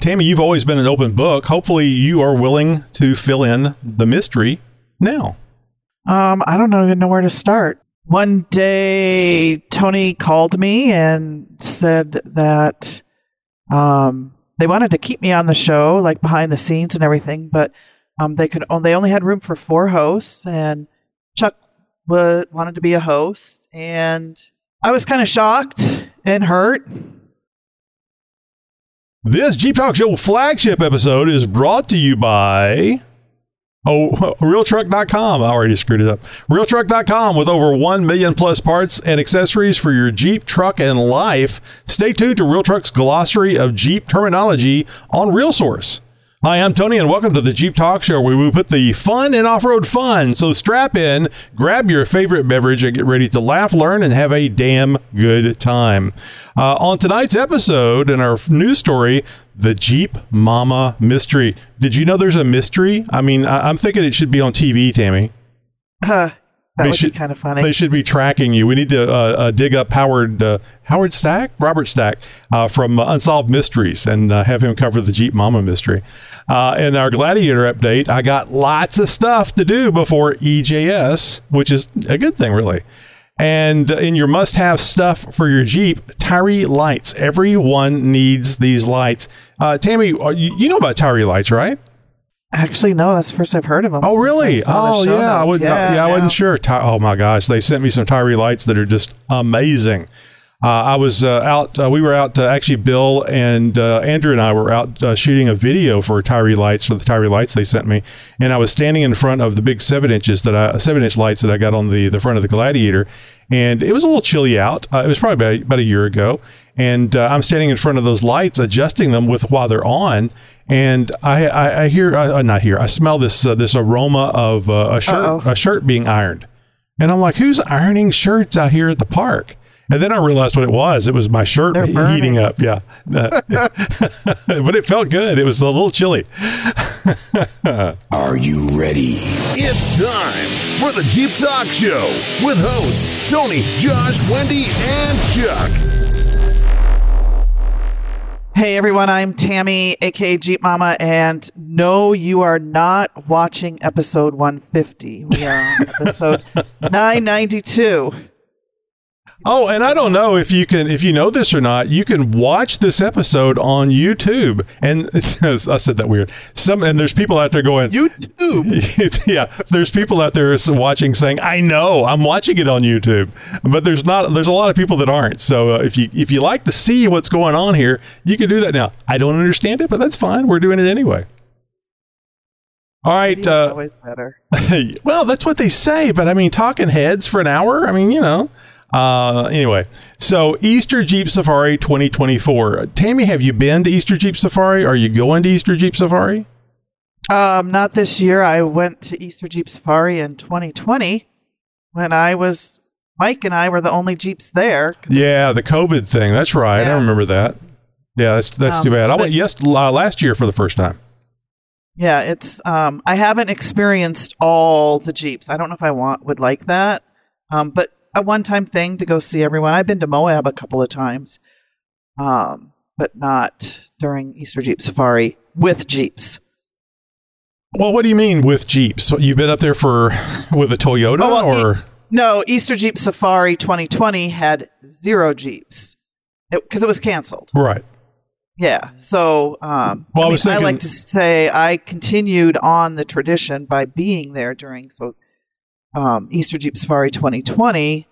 Tammy, you've always been an open book. Hopefully, you are willing to fill in the mystery now. Um, I don't even know where to start. One day, Tony called me and said that um, they wanted to keep me on the show, like behind the scenes and everything, but um, they could they only had room for four hosts, and Chuck wanted to be a host, and I was kind of shocked and hurt. This Jeep Talk Show flagship episode is brought to you by Oh, realtruck.com. I already screwed it up. Realtruck.com with over 1 million plus parts and accessories for your Jeep, truck, and life. Stay tuned to Real Truck's glossary of Jeep terminology on RealSource. Hi, I'm Tony, and welcome to the Jeep Talk Show, where we put the fun in off road fun. So strap in, grab your favorite beverage, and get ready to laugh, learn, and have a damn good time. Uh, on tonight's episode, in our news story, the Jeep Momma mystery. Did you know there's a mystery? I mean, I- I'm thinking it should be on TV, Tammy. Uh, that They would should- be kind of funny. They should be tracking you. We need to uh, uh, dig up Howard uh, Howard Stack, Robert Stack uh, from uh, Unsolved Mysteries, and uh, have him cover the Jeep Momma mystery. Uh, in our Gladiator update, I got lots of stuff to do before EJS, which is a good thing, really. And in your must-have stuff for your Jeep, TYRI lights. Everyone needs these lights. Uh, Tammy, you, you know about TYRI lights, right? Actually, no, that's the first I've heard of them. Oh, really? since I saw the Oh, yeah. I notes. wasn't. Yeah, I wasn't sure. Ty- oh my gosh, they sent me some TYRI lights that are just amazing. Uh, I was uh, out. Uh, we were out. Uh, actually, Bill and uh, Andrew and I were out uh, shooting a video for TYRI lights for the TYRI lights they sent me, and I was standing in front of the big seven inches that I seven inch lights that I got on the the front of the Gladiator, and it was a little chilly out. Uh, it was probably about, about a year ago, and uh, I'm standing in front of those lights, adjusting them with while they're on, and I I, I hear uh, not hear I smell this uh, this aroma of uh, a shirt Uh-oh. a shirt being ironed, and I'm like, who's ironing shirts out here at the park? And then I realized what it was. It was my shirt They're he- burning. heating up. Yeah, Uh, but it felt good. It was a little chilly. Are you ready? It's time for the Jeep Talk Show with hosts Tony, Josh, Wendy, and Chuck. Hey everyone, I'm Tammy, aka Jeep Momma, and no, you are not watching episode 150. We are on episode 992. Oh, and I don't know if you can, if you know this or not. You can watch this episode on YouTube, and I said that weird. Some and there's people out there going, YouTube. yeah, there's people out there watching saying, "I know, I'm watching it on YouTube," but there's not. There's a lot of people that aren't. So uh, if you if you like to see what's going on here, you can do that now. I don't understand it, but that's fine. We're doing it anyway. All right. Uh, always better. well, that's what they say, but I mean, talking heads for an hour. I mean, you know. Uh, anyway, so Easter Jeep Safari 2024. Tammy, have you been to Easter Jeep Safari? Are you going to Easter Jeep Safari? Um, not this year. I went to Easter Jeep Safari in 2020 when I was Mike and I were the only Jeeps there. Yeah, the COVID thing. That's right. I remember that. Yeah, that's that's Um, too bad. I went yes uh, last year for the first time. Yeah, it's um I haven't experienced all the Jeeps. I don't know if I want would like that. Um but a one-time thing to go see everyone. I've been to Moab a couple of times. Um but not during Easter Jeep Safari with Jeeps. Well, what do you mean with Jeeps? You've been up there for with a Toyota Oh, well, or No, Easter Jeep Safari 2020 had zero Jeeps. Because it, was canceled. right? Yeah. So, um, Well, I I, was mean, I like to say I continued on the tradition by being there during so um, Easter Jeep Safari 2020.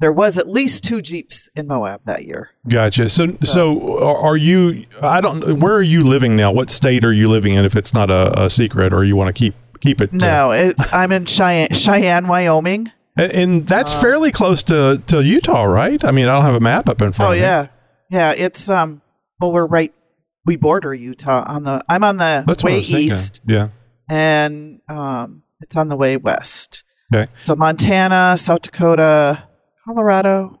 There was at least two Jeeps in Moab that year. Gotcha. So so are are you? I don't. Where are you living now? What state are you living in? If it's not a, a secret, or you want to keep keep it? uh, No, it's I'm in Cheyenne, Cheyenne, Wyoming. and, and that's fairly close to to Utah, right? I mean, I don't have a map up in front. Oh of me. Oh, yeah, yeah. It's um. Well, we're right. We border Utah on the. I'm on the that's way east, Yeah. and um, it's on the way west. Okay. So Montana, South Dakota, Colorado,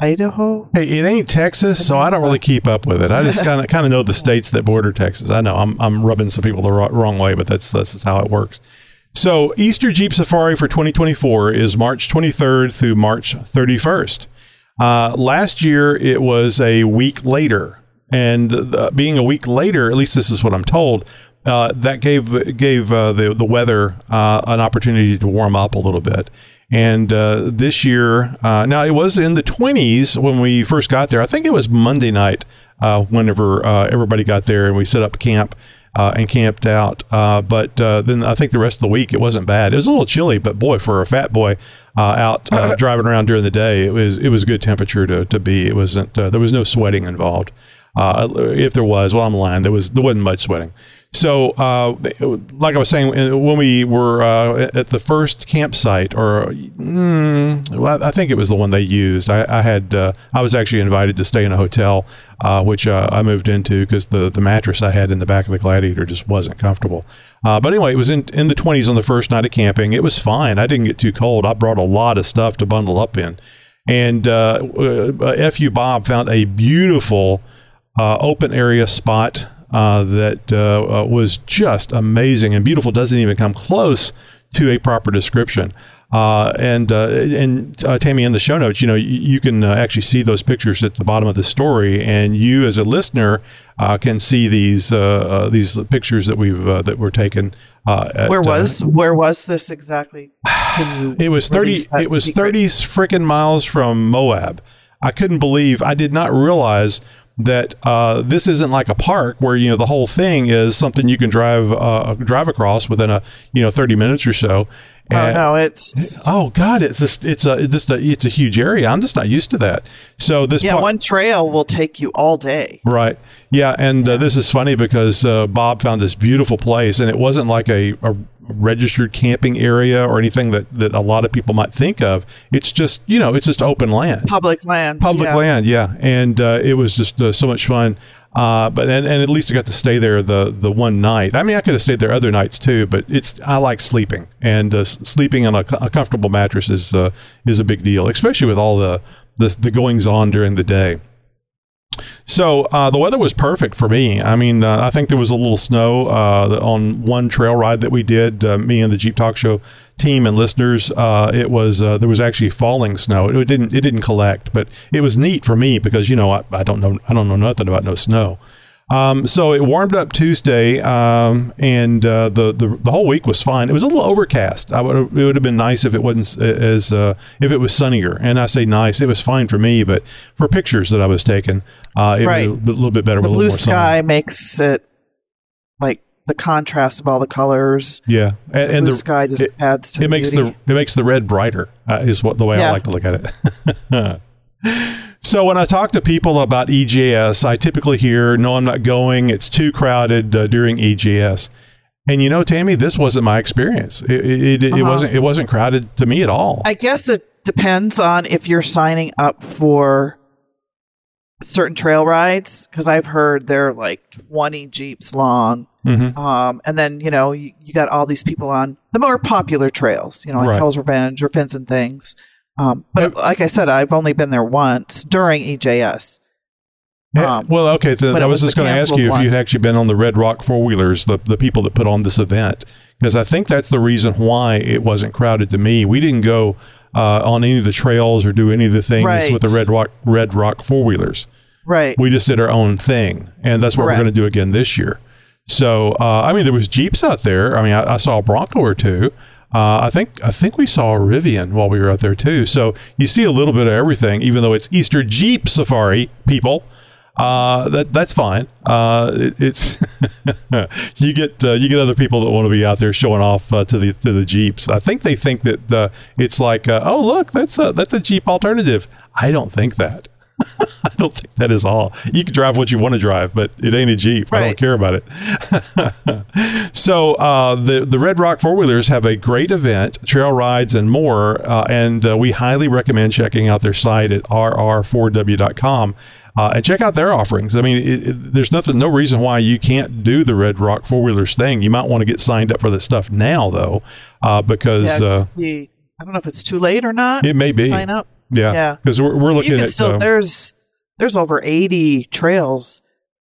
Idaho. Hey, it ain't Texas, so I don't really keep up with it. I just kind of kind of know the states that border Texas. I know I'm I'm rubbing some people the wrong, way, but that's that's how it works. So Easter Jeep Safari for 2024 is March 23rd through March 31st. Uh, last year it was a week later. and uh, being a week later, at least this is what I'm told. Uh, that gave gave uh, the the weather uh, an opportunity to warm up a little bit. And uh, this year, uh, now it was in the 20s when we first got there. I think it was Monday night uh, whenever everybody got there and we set up camp. and camped out, but then I think the rest of the week it wasn't bad. It was a little chilly, but boy, for a fat boy out driving around during the day, it was it was good temperature to, to be. It wasn't there was no sweating involved. if there was, well, I'm lying. There was there wasn't much sweating. So, uh, like I was saying, when we were uh, at the first campsite, or mm, well, I think it was the one they used. I, I had uh, I was actually invited to stay in a hotel, uh, which uh, I moved into because the the mattress I had in the back of the Gladiator just wasn't comfortable. Uh, but anyway, it was in in the 20s on the first night of camping. It was fine. I didn't get too cold. I brought a lot of stuff to bundle up in, and FU Bob found a beautiful open area spot uh, that uh, uh, was just amazing and beautiful. Doesn't even come close to a proper description. Uh, and uh, and uh, Tammy, in the show notes, you know, you, you can actually see those pictures at the bottom of the story, and you, as a listener, can see these these pictures that we've that were taken. At, where was where was this exactly? it was thirty. It was secret? thirty freaking miles from Moab. I couldn't believe. I did not realize that uh, this isn't like a park where you know the whole thing is something you can drive uh, drive across within a you know 30 minutes or so. And, oh no, it's oh god, it's just it's a just a it's a huge area. I'm just not used to that. So this yeah, one trail will take you all day. Right. Yeah, and uh, this is funny because uh, Bob found this beautiful place, and it wasn't like a, a registered camping area or anything that, that a lot of people might think of. It's just, you know, it's just open land. Public land. Public yeah. land, yeah. And uh, it was just uh, so much fun. Uh, but and, and at least I got to stay there the the one night. I mean, I could have stayed there other nights too, but it's I like sleeping, and uh, sleeping on a, a, comfortable mattress is uh, is a big deal, especially with all the, the the goings on during the day. So uh, the weather was perfect for me. I mean, uh, I think there was a little snow uh, on one trail ride that we did. Uh, me and the Jeep Talk Show team and listeners. Uh, it was uh, there was actually falling snow. It didn't it didn't collect, but it was neat for me because you know I, I don't know I don't know nothing about no snow. Um, so it warmed up Tuesday, um, and uh, the, the the whole week was fine. It was a little overcast. I would it would have been nice if it wasn't as uh, if it was sunnier. And I say nice, it was fine for me, but for pictures that I was taking, uh, it right. was a little bit better. The blue sky makes it like the contrast of all the colors. Yeah, and, the, and the sky just it, adds to it makes beauty. the it makes the red brighter. Uh, is what the way yeah. I like to look at it. So when I talk to people about EJS, I typically hear, "No, I'm not going. It's too crowded uh, during EJS." And you know, Tammy, this wasn't my experience. It, it, it, uh-huh. it, wasn't. It wasn't crowded to me at all. I guess it depends on if you're signing up for certain trail rides because I've heard they're like 20 jeeps long. Mm-hmm. Um, and then you know you, you, got all these people on the more popular trails, you know, like right. Hell's Revenge or Fins and Things. Um, but like I said, I've only been there once during EJS. Um, well, okay. Then I was, was just going to ask you one. if you'd actually been on the Red Rock four wheelers, the the people that put on this event, because I think that's the reason why it wasn't crowded to me. We didn't go uh, on any of the trails or do any of the things right. with the Red Rock Red Rock four wheelers. Right. We just did our own thing, and that's what Correct. we're going to do again this year. So, uh, I mean, there was jeeps out there. I mean, I, I saw a Bronco or two. Uh, I think I think we saw a Rivian while we were out there too. So you see a little bit of everything, even though it's Easter Jeep Safari. People, uh, that that's fine. Uh, it, it's you get uh, you get other people that want to be out there showing off uh, to the to the Jeeps. I think they think that uh, it's like, oh look, that's a that's a Jeep alternative. I don't think that. I don't think that is all. You can drive what you want to drive, but it ain't a Jeep. Right. I don't care about it. so uh, the the Red Rock four wheelers have a great event, trail rides, and more. Uh, and uh, we highly recommend checking out their site at rr4w.com. Uh, and check out their offerings. I mean, it, it, there's nothing, no reason why you can't do the Red Rock four wheelers thing. You might want to get signed up for this stuff now, though, uh, because yeah, uh, I don't know if it's too late or not. It may be sign up. Yeah, yeah. Because we're, we're looking at still, uh, there's there's over 80 trails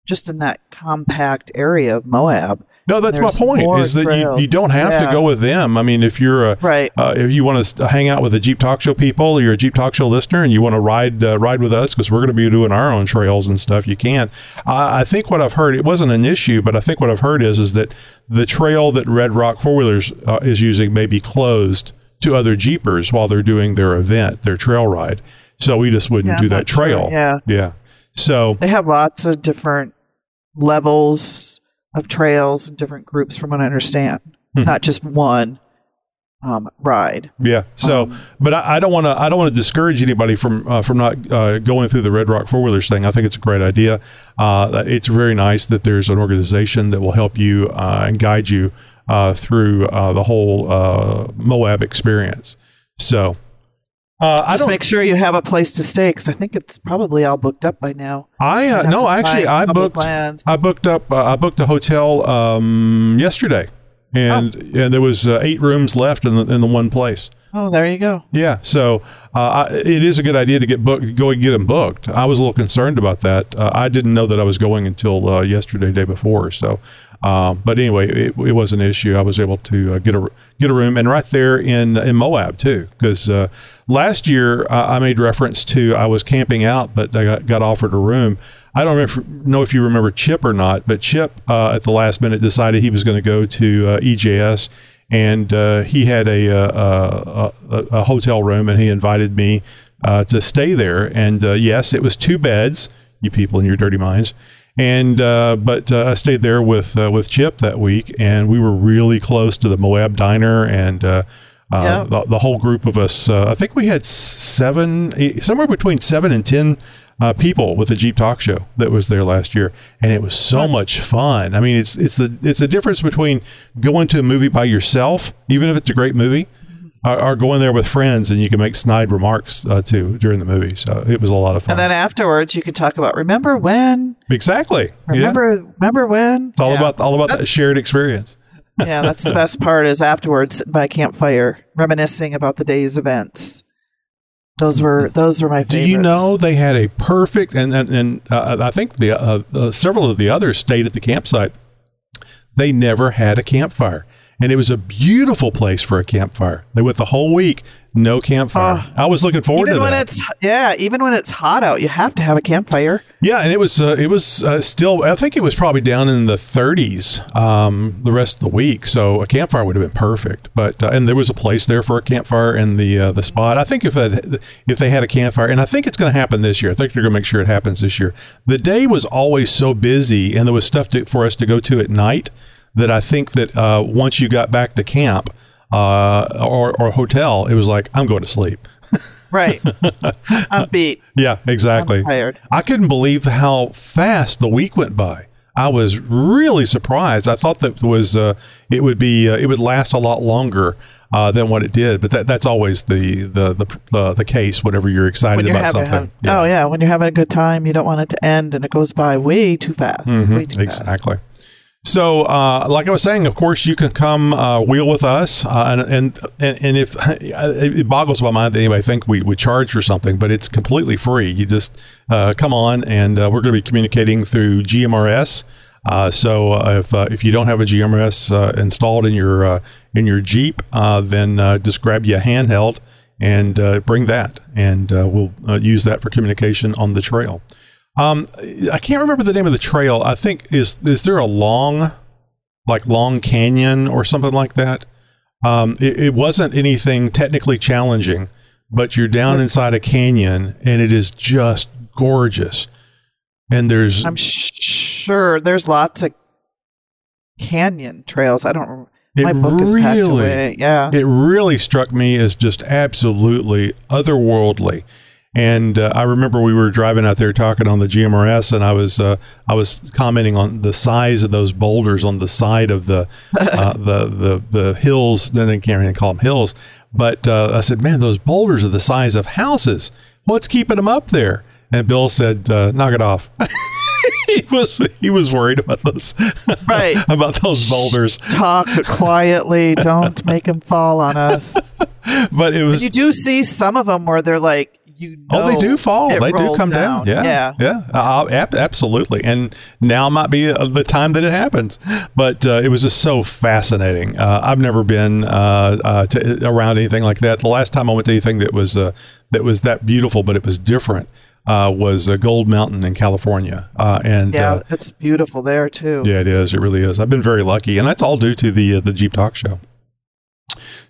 just in that compact area of Moab. No, that's my point. Is that you, trails. you don't have to go with them. I mean, if you're a Right. uh, if you want to hang out with the Jeep Talk Show people, or you're a Jeep Talk Show listener, and you want to ride uh, ride with us because we're going to be doing our own trails and stuff, you can. I I think what I've heard it wasn't an issue, but I think what I've heard is is that the trail that Red Rock Four Wheelers uh, is using may be closed to other Jeepers while they're doing their event, their trail ride. So we just wouldn't Yeah, do that not sure. trail. Yeah. yeah. So They have lots of different levels of trails and different groups, from what I understand. Hmm. Not just one um, ride. Yeah. So, Um, but I, I don't want to. I don't want to discourage anybody from uh, from not uh, going through the Red Rock Four Wheelers thing. I think it's a great idea. Uh, it's very nice that there's an organization that will help you uh, and guide you through uh, the whole uh, Moab experience. So, uh, I Just make sure you have a place to stay because I think it's probably all booked up by now. I uh, no, actually, I booked. lands. I booked up. Uh, I booked a hotel um, yesterday, and Oh. and there was uh, eight rooms left in the in the one place. Oh, there you go. Yeah, so uh, I, it is a good idea to get booked, go and get them booked. I was a little concerned about that. Uh, I didn't know that I was going until uh, yesterday, day before. So, um, but anyway, it, it was an issue. I was able to uh, get a get a room, and right there in in Moab too, because uh, last year uh, I made reference to I was camping out, but I got, got offered a room. I don't remember, know if you remember Chip or not, but Chip uh, at the last minute decided he was going to go to uh, EJS and uh, he had a, uh, a, a, a hotel room, and he invited me to stay there. And yes, it was two beds. You people in your dirty minds. And uh, but uh, I stayed there with uh, with Chip that week, and we were really close to the Moab Diner, and uh, uh, Yeah. the, the whole group of us. Uh, I think we had seven, eight, somewhere between seven and ten uh, people with the Jeep Talk Show that was there last year, and it was so much fun. I mean, it's it's the it's the difference between going to a movie by yourself, even if it's a great movie, or, or going there with friends and you can make snide remarks uh, too during the movie. So it was a lot of fun. And then afterwards, you can talk about remember when, exactly. yeah. remember, remember when. It's all Yeah. about all about that shared experience. yeah, that's the best part is afterwards sitting by campfire, reminiscing about the day's events. Those were those were my Do you know they had a perfect and and, and uh, I think the uh, uh, several of the others stayed at the campsite. They never had a campfire, and it was a beautiful place for a campfire. They went the whole week, no campfire. Oh. I was looking forward Even to when that. it's yeah, even when it's hot out, you have to have a campfire. Yeah, and it was uh, it was uh, still. I think it was probably down in the 30s um, the rest of the week. So a campfire would have been perfect. But uh, and there was a place there for a campfire in the uh, the spot. I think if it, if they had a campfire, and I think it's going to happen this year. I think they're going to make sure it happens this year. The day was always so busy, and there was stuff to, for us to go to at night. That I think that uh, once you got back to camp uh, or or hotel, it was like I'm going to sleep. Right. I'm beat. Yeah, exactly. I'm tired. I couldn't believe how fast the week went by. I was really surprised. I thought that was uh, it would be uh, it would last a lot longer uh, than what it did. But that, that's always the the the, the, the case. Whenever you're excited When about having something, oh yeah, when you're having a good time, you don't want it to end, and it goes by way too fast. Mhm, way too fast. So, uh, like I was saying, of course, you can come uh, wheel with us, uh, and, and and if it boggles my mind that anybody think we would charge for something, but it's completely free. You just uh, come on, and uh, we're going to be communicating through GMRS. Uh, so if if you don't have a GMRS installed in your in your Jeep, then just grab you a handheld and bring that, and we'll use that for communication on the trail. Um, I can't remember the name of the trail. I think is is there a long, like Long Canyon or something like that? Um, it, it wasn't anything technically challenging, but you're down inside a canyon and it is just gorgeous. And there's I'm sure there's lots of canyon trails. I don't. it My book is packed really away. Yeah. it really struck me as just absolutely otherworldly. And uh, I remember we were driving out there talking on the GMRS, and I was uh, I was commenting on the size of those boulders on the side of the uh, the, the the hills. Then they can't even call them hills, but uh, I said, "Man, those boulders are the size of houses. What's keeping them up there?" And Bill said, uh, "Knock it off." he was he was worried about those Right. about those boulders, Talk quietly. Don't make them fall on us. but it was You do see some of them where they're like you Oh, they do fall. They do come down. Yeah, yeah. yeah, uh, ab- absolutely. And now might be uh, the time that it happens. But uh, it was just so fascinating. Uh, I've never been uh, uh, to, around anything like that. The last time I went to anything that was uh, that was that beautiful, but it was different, uh, was uh, Gold Mountain in California. Uh, and Yeah, uh, it's beautiful there too. yeah, it is. It really is. I've been very lucky, and that's all due to the uh, the Jeep Talk Show.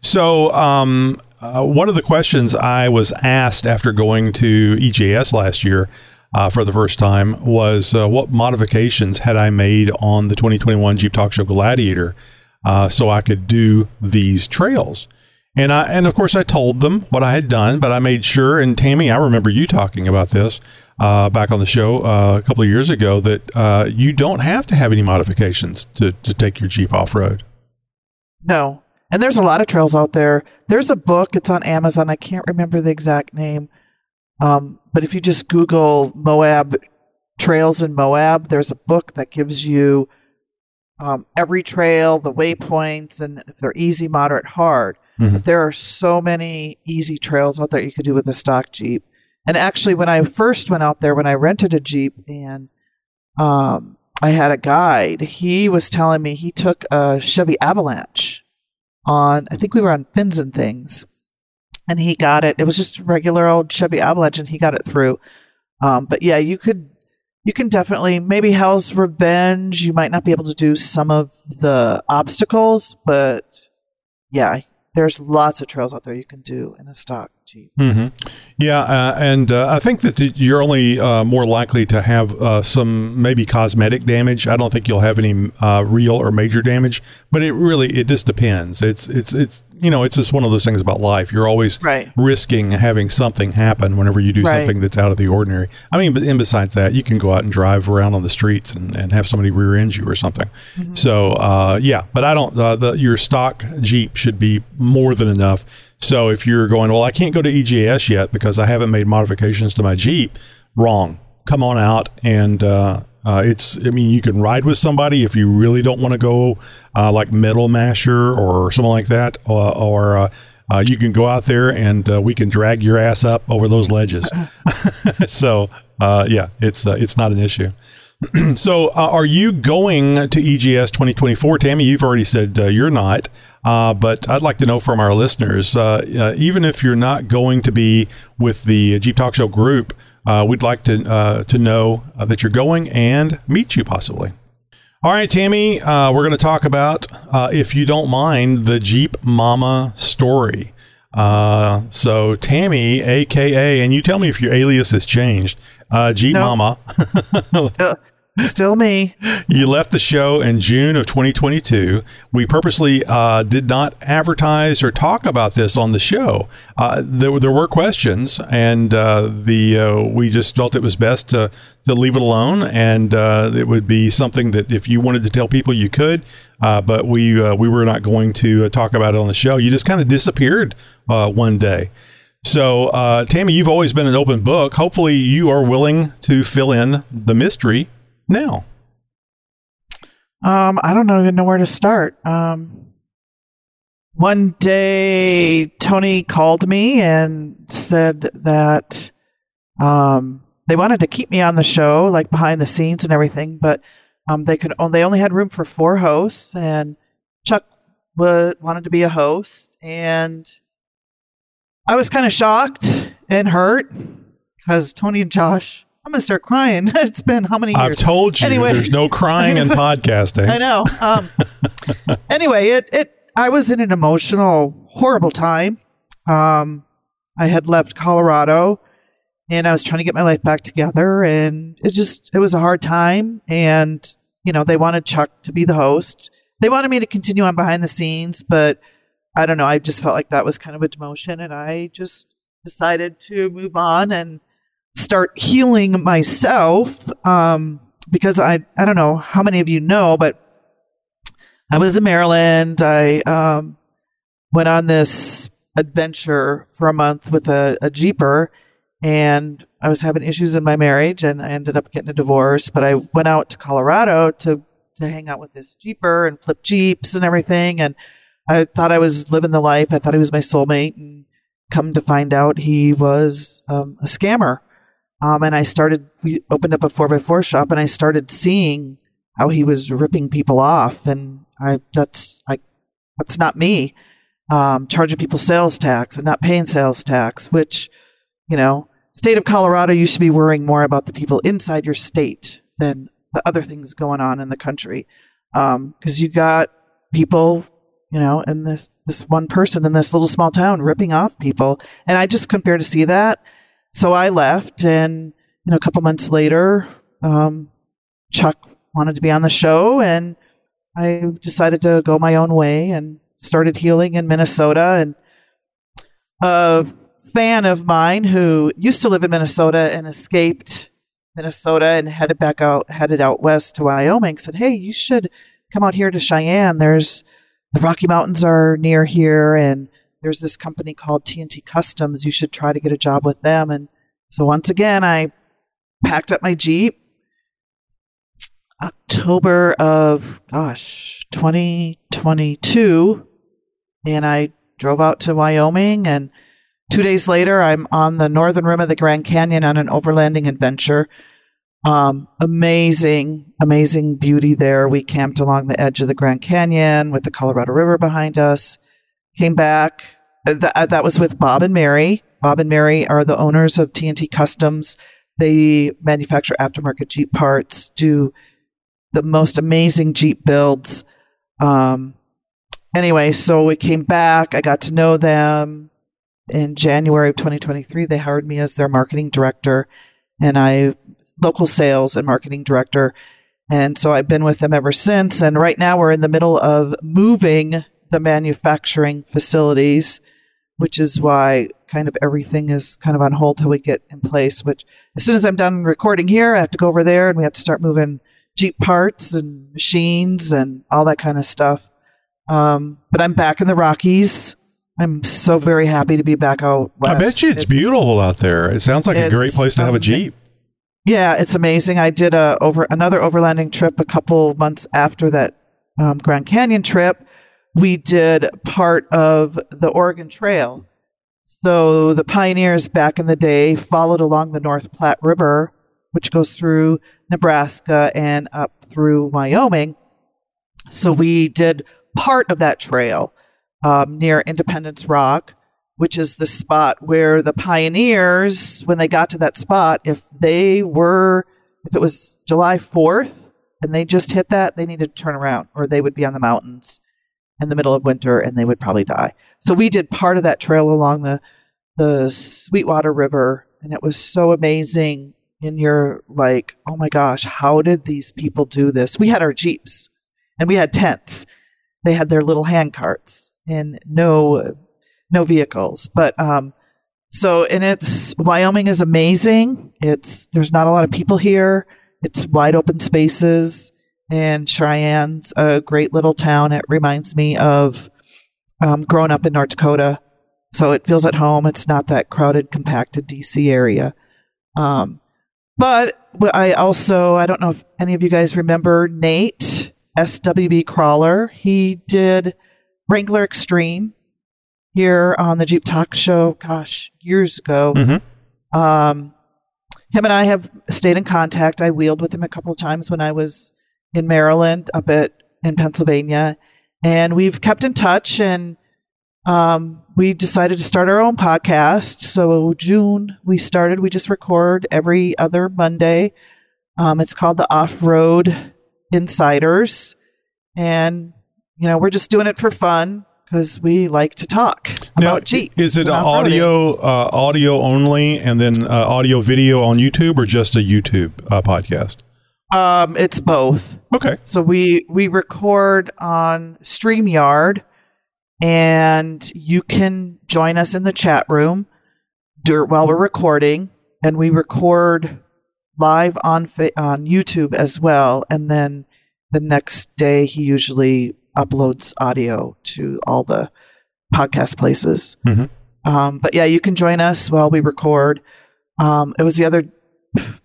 So, um, uh, one of the questions I was asked after going to EJS last year uh, for the first time was uh, what modifications had I made on the 2021 Jeep Talk Show Gladiator uh, so I could do these trails. And I and of course I told them what I had done, but I made sure. And Tammy, I remember you talking about this uh, back on the show uh, a couple of years ago that you don't have to have any modifications to to take your Jeep off road. No. And there's a lot of trails out there. There's a book, it's on Amazon. I can't remember the exact name. Um, but if you just Google Moab trails in Moab, there's a book that gives you um, every trail, the waypoints, and if they're easy, moderate, hard. Mhm. But there are so many easy trails out there you could do with a stock Jeep. And actually, when I first went out there, when I rented a Jeep and um, I had a guide, he was telling me he took a Chevy Avalanche on, I think we were on Fins and Things, and he got it. It was just regular old Chevy Avalanche, and he got it through. Um, but yeah, you could, you can definitely maybe Hell's Revenge. You might not be able to do some of the obstacles, but yeah, there's lots of trails out there you can do in a stock Jeep. hmm Yeah, uh, and uh, I think that you're only uh, more likely to have uh, some maybe cosmetic damage. I don't think you'll have any uh, real or major damage, but it really it just depends. It's it's it's you know it's just one of those things about life. You're always Right. risking having something happen whenever you do Right. something that's out of the ordinary. I mean, but and besides that, you can go out and drive around on the streets and, and have somebody rear end you or something. So uh, yeah, but I don't. Uh, the, your stock Jeep should be more than enough. So if you're going, well, I can't go to EJS yet because I haven't made modifications to my Jeep. Wrong. Come on out and. Uh, uh, it's. I mean, you can ride with somebody if you really don't want to go, uh, like Metal Masher or something like that, or, or uh, uh, you can go out there and uh, we can drag your ass up over those ledges. so uh, yeah, it's uh, it's not an issue. so uh, are you going to EJS 2024, Tammy? You've already said uh, you're not, uh, but I'd like to know from our listeners, uh, uh, even if you're not going to be with the Jeep Talk Show group, uh, we'd like to uh, to know uh, that you're going and meet you possibly. All right, Tammy, uh, we're going to talk about, uh, if you don't mind, the Jeep Momma story. Uh, so, Tammy, aka, and you tell me if your alias has changed, uh, No. Mama, Still, still me. you left the show in June of 2022. We purposely uh, did not advertise or talk about this on the show. Uh, there, were- there were questions, and uh, the uh, we just felt it was best to, to leave it alone, and uh, it would be something that if you wanted to tell people, you could. Uh, but we we were not going to talk about it on the show. You just kind of disappeared one day. So, uh, Tammy, you've always been an open book. Hopefully, you are willing to fill in the mystery now. Um, I don't even know where to start. Um, one day, Tony called me and said that um, they wanted to keep me on the show, like behind the scenes and everything, but um, they could they only had room for four hosts, and Chuck wa- wanted to be a host, and I was kind of shocked and hurt because Tony and Josh. I'm gonna start crying. it's been how many years? I've told you Anyway. there's no crying in podcasting. I know. Um, anyway, it it I was in an emotional, horrible time. Um, I had left Colorado, and I was trying to get my life back together, and it just it was a hard time. And you know, they wanted Chuck to be the host. They wanted me to continue on behind the scenes, but I don't know. I just felt like that was kind of a demotion, and I just decided to move on and start healing myself um, because I I don't know how many of you know, but I was in Maryland. I um, went on this adventure for a month with a, a jeeper, and I was having issues in my marriage, and I ended up getting a divorce. But I went out to Colorado to to hang out with this jeeper and flip jeeps and everything, and I thought I was living the life. I thought he was my soulmate, and come to find out he was um, a scammer. Um, and I started, we opened up a 4x4 shop and I started seeing how he was ripping people off. And I, that's, I, that's not me. Um, charging people sales tax and not paying sales tax, which, you know, state of Colorado, you should be worrying more about the people inside your state than the other things going on in the country. Because um, you got people, you know, and this this one person in this little small town ripping off people, and I just couldn't bear to see that. So I left, and you know, a couple months later, um, Chuck wanted to be on the show, and I decided to go my own way and started healing in Minnesota. And a fan of mine who used to live in Minnesota and escaped Minnesota and headed back out, headed out west to Wyoming, said, "Hey, you should come out here to Cheyenne. There's the Rocky Mountains are near here, and there's this company called TNT Customs. You should try to get a job with them." And so once again, I packed up my Jeep. October of gosh, 2022, and I drove out to Wyoming and Two days later, I'm on the northern rim of the Grand Canyon on an overlanding adventure. Um, amazing, amazing beauty there. We camped along the edge of the Grand Canyon with the Colorado River behind us. Came back. Uh, uh, that was with Bob and Mary. Bob and Mary are the owners of TNT Customs. They manufacture aftermarket Jeep parts, do the most amazing Jeep builds. Um, anyway, so we came back. I got to know them in January of 2023, they hired me as their marketing director and I local sales and marketing director. And so I've been with them ever since. And right now we're in the middle of moving the manufacturing facilities, which is why kind of everything is kind of on hold till we get in place. Which as soon as I'm done recording here, I have to go over there and we have to start moving Jeep parts and machines and all that kind of stuff. Um, but I'm back in the Rockies. I'm so very happy to be back out west. I bet you it's, beautiful out there. It sounds like a great place to have a Jeep. Yeah, it's amazing. I did a over another overlanding trip a couple months after that um, Grand Canyon trip. We did part of the Oregon Trail. So the pioneers back in the day followed along the North Platte River, which goes through Nebraska and up through Wyoming. So we did part of that trail um, near Independence Rock, which is the spot where the pioneers, when they got to that spot, if they were, if it was July 4th and they just hit that, they needed to turn around or they would be on the mountains in the middle of winter and they would probably die. So we did part of that trail along the, the Sweetwater River and it was so amazing. And you're like, oh my gosh, how did these people do this? We had our Jeeps and we had tents. They had their little hand carts and no no vehicles. But um, so and it's Wyoming is amazing. It's there's not a lot of people here. It's wide open spaces, and Cheyenne's a great little town. It reminds me of um, growing up in North Dakota, so it feels at home. It's not that crowded, compacted DC area. Um, but I also I don't know if any of you guys remember Nate SWB Crawler. He did Wrangler Extreme here on the Jeep Talk Show, gosh, years ago. Mhm. Um, him and I have stayed in contact. I wheeled with him a couple of times when I was in Maryland, up at in Pennsylvania, and we've kept in touch. And um, we decided to start our own podcast. So June we started. We just record every other Monday. Um, it's called the Off Road Insiders, and you know we're just doing it for fun because we like to talk Now, about Jeeps. is it audio uh, audio only and then uh, audio video on YouTube or just a YouTube uh, podcast? Um, it's both. Okay. So we we record on StreamYard, and you can join us in the chat room dur- while we're recording, and we record live on fa- on YouTube as well. And then the next day, he usually uploads audio to all the podcast places. Mhm. Um, but yeah, you can join us while we record. Um, it was the other